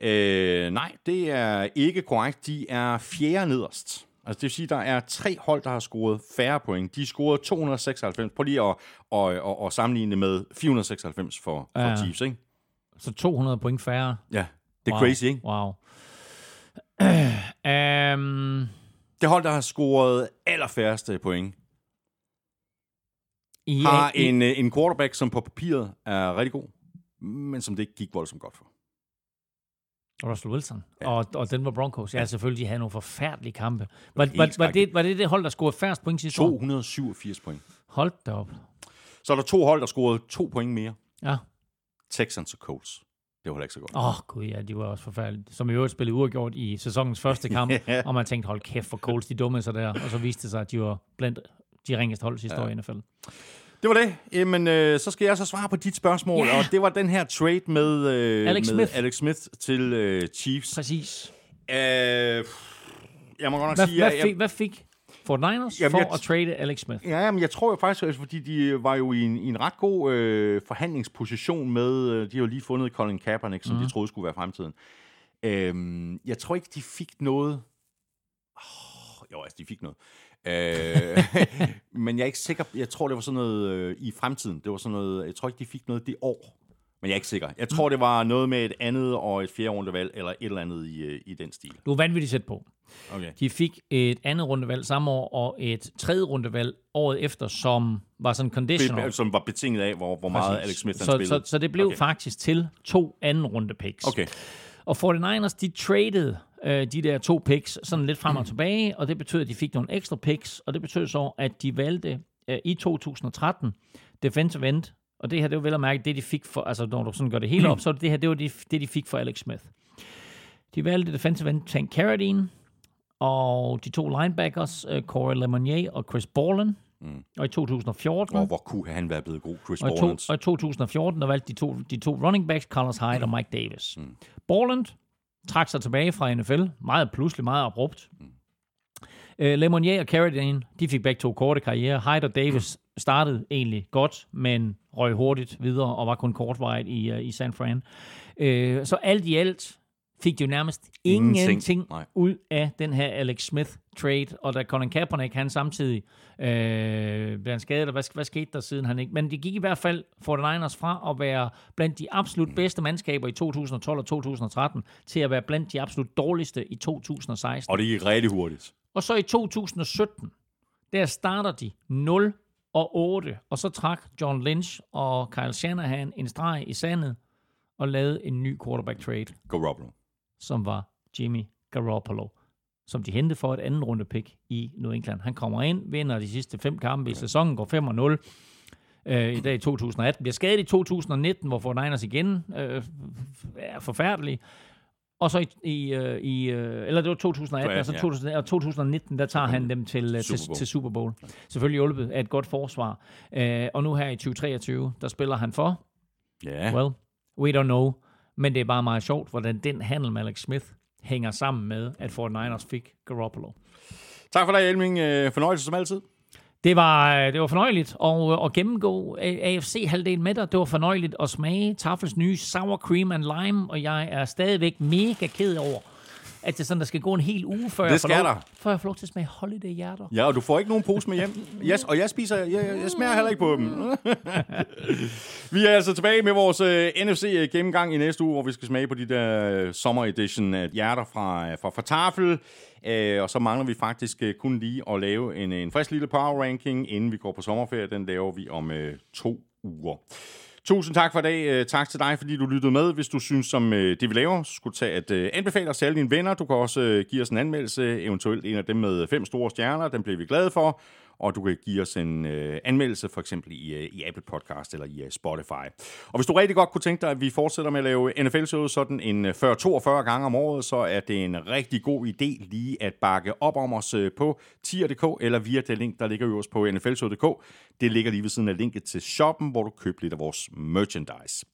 Øh, nej, det er ikke korrekt. De er fjerde nederst. Altså det vil sige, der er tre hold, der har scoret færre point. De scorede 296. Prøv lige at, at, at, at sammenligne det med 496 for, for Ja. Chiefs, ikke? Så 200 point færre. Ja, det er wow. crazy, ikke? Wow. um, Det hold, der har scoret allerfærreste point, i, har i, en, øh, en quarterback, som på papiret er rigtig god, men som det ikke gik voldsomt godt for. Russell Wilson Ja. ja. og, og Denver Broncos. Ja, selvfølgelig, de havde nogle forfærdelige kampe. Var, var, var, det, var det det hold, der scorede færrest point sidste år? 287 point. Hold da op. Så er der to hold, der scorede to point mere. Ja. Texans og Colts. Det var heller ikke så godt. Åh, oh, gud ja, de var også forfærdelige. Som i øvrigt spillede uafgjort i sæsonens første kamp, Ja. og man tænkte, hold kæft for Colts, de dumme sig der. Og så viste det sig, at de var blandt de ringeste hold sidste ja. år i NFL. Det var det. Jamen, øh, så skal jeg så svare på dit spørgsmål, Ja. og det var den her trade med, øh, Alex med Smith. Alex Smith til øh, Chiefs. Præcis. Øh, jeg må godt nok Hvad, sige, hvad, jeg, fik, hvad fik Fort Niners Jamen, for jeg- at trade Alex Smith? Ja, men jeg tror jo faktisk, altså, fordi de var jo i en, i en ret god øh, forhandlingsposition med, øh, de har jo lige fundet Colin Kaepernick, som mm. de troede skulle være fremtiden. Øhm, jeg tror ikke, de fik noget... Oh, jo, altså, de fik noget. Øh, men jeg er ikke sikker, jeg tror, det var sådan noget øh, i fremtiden. Det var sådan noget, jeg tror ikke, de fik noget det år. Men jeg er ikke sikker. Jeg tror, det var noget med et andet og et fjerde rundevalg, eller et eller andet i, øh, i den stil. Du er vanvittigt sæt på. Okay. De fik et andet rundevalg samme år, og et tredje rundevalg året efter, som var sådan conditional. Som var betinget af, hvor, hvor meget Præcis. Alex Smith han så, spillede. så, så det blev Okay. okay. faktisk til to anden runde picks. Okay. Og 49ers, de traded øh, de der to picks sådan lidt frem og tilbage, og det betød, at de fik nogle ekstra picks, og det betød så, at de valgte øh, i 2013 defensive end, og det her, det var vel at mærke det, de fik for, altså når du sådan gør det hele op, så det her, det var det, det, de fik for Alex Smith. De valgte defensive end Tank Carradine, og de to linebackers, øh, Corey Lemonnier og Chris Borland. Mm. Og i 2014, Og hvor kunne han være blevet god, Chris og i, to, Borland? og i 2014, der valgte de to, de to running backs, Carlos Hyde og Mike Davis. Mm. Borland trak sig tilbage fra NFL, meget pludselig, meget abrupt. Mm. Uh, Lemonnier og Carradine, de fik begge to korte karriere. Hyde og Davis startede egentlig godt, men røg hurtigt videre og var kun kortvarigt i, uh, i San Fran. Uh, så alt i alt fik de jo nærmest Ingenting. ingenting, Nej. ud af den her Alex Smith trade, og da Colin Kaepernick, han samtidig øh, blev han skadet, og hvad, hvad skete der siden han ikke? Men det gik i hvert fald for den Niners fra at være blandt de absolut bedste mandskaber i 2012 og 2013, til at være blandt de absolut dårligste i 2016. Og det gik rigtig hurtigt. Og så i 2017, der starter de 0 og 8, og så trak John Lynch og Kyle Shanahan en streg i sandet og lavede en ny quarterback trade Garoppolo. som var Jimmy Garoppolo, som de hentede for et anden runde pick i New England. Han kommer ind, vinder de sidste fem kampe i sæsonen, går 5-0 øh, i dag i 2018. Bliver skadet i 2019, hvor 49ers igen øh, er forfærdelig. Og så i, i, øh, i øh, eller det var 2018, og så Ja. 2000, og 2019, der tager han dem til, øh, til, Super Bowl. til Super Bowl. Selvfølgelig hjulpet af et godt forsvar. Øh, og nu her i 2023, der spiller han for Ja. Well, we don't know. Men det er bare meget sjovt, hvordan den handel med Alex Smith hænger sammen med, at 49ers fik Garoppolo. Tak for dig, Elming. Fornøjelse som altid. Det var, øh, det var fornøjeligt at, at gennemgå AFC-halvdelen med dig. Det var fornøjeligt at smage Tafels nye Sour Cream and Lime, og jeg er stadigvæk mega ked over, at det er sådan, der skal gå en hel uge, før, Det jeg, får lov, der. før jeg får lov til at smage Holiday Hjerter. Ja, og du får ikke nogen pose med hjem. Yes, og jeg spiser, jeg, jeg, smager heller ikke på dem. vi er altså tilbage med vores uh, NFC-gennemgang i næste uge, hvor vi skal smage på de der uh, summer edition hjerter fra, fra, fra Tafel. Øh, og så mangler vi faktisk øh, kun lige at lave en, en frisk lille power ranking, inden vi går på sommerferie. Den laver vi om øh, to uger. Tusind tak for i dag. Øh, tak til dig, fordi du lyttede med. Hvis du synes, som øh, det vi laver, så skulle tage at øh, anbefale os til alle dine venner. Du kan også give os en anmeldelse, eventuelt en af dem med fem store stjerner. Den bliver vi glade for. Og du kan give os en øh, anmeldelse, for eksempel i, øh, i Apple Podcast eller i øh, Spotify. Og hvis du rigtig godt kunne tænke dig, at vi fortsætter med at lave NFL-showet sådan en øh, 40-42 gange om året, så er det en rigtig god idé lige at bakke op om os øh, på tier.dk eller via det link, der ligger øverst på nflshowet.dk. Det ligger lige ved siden af linket til shoppen, hvor du køber lidt af vores merchandise.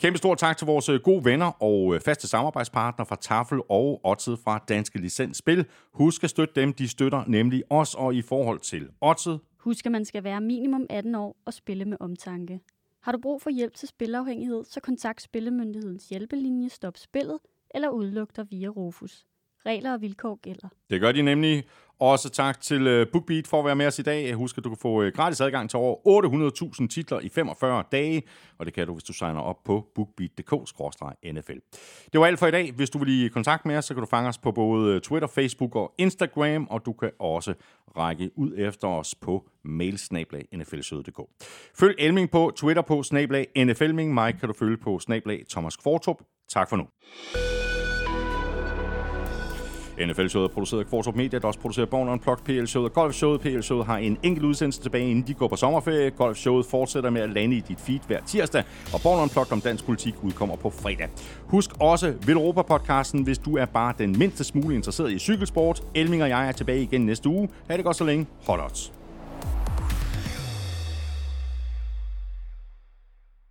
Kæmpe stor tak til vores øh, gode venner og øh, faste samarbejdspartner fra Tafel og Otted fra Danske Licens Spil. Husk at støtte dem, de støtter nemlig os, og i forhold til Otted. Husk, at man skal være minimum 18 år og spille med omtanke. Har du brug for hjælp til spilafhængighed, så kontakt Spillemyndighedens hjælpelinje Stop Spillet eller udluk dig via Rufus. Regler og vilkår gælder. Det gør de nemlig. Også tak til øh, BookBeat for at være med os i dag. Husk, at du kan få øh, gratis adgang til over 800.000 titler i 45 dage, og det kan du, hvis du signer op på bookbeat.dk-nfl. Det var alt for i dag. Hvis du vil i kontakt med os, så kan du fange os på både øh, Twitter, Facebook og Instagram, og du kan også række ud efter os på mailsnablag Følg Elming på Twitter på snablag nflming. Mig kan du følge på snablag Thomas Kvartrup. Tak for nu. NFL-showet er produceret af Kvartrup Media, der også producerer Born Unplugged, PL-showet og Golf-showet. PL-showet har en enkelt udsendelse tilbage, inden de går på sommerferie. Golf-showet fortsætter med at lande i dit feed hver tirsdag, og Born Unplugged om dansk politik udkommer på fredag. Husk også Velropa-podcasten, hvis du er bare den mindste smule interesseret i cykelsport. Elming og jeg er tilbage igen næste uge. Ha' det godt så længe. Hot odds.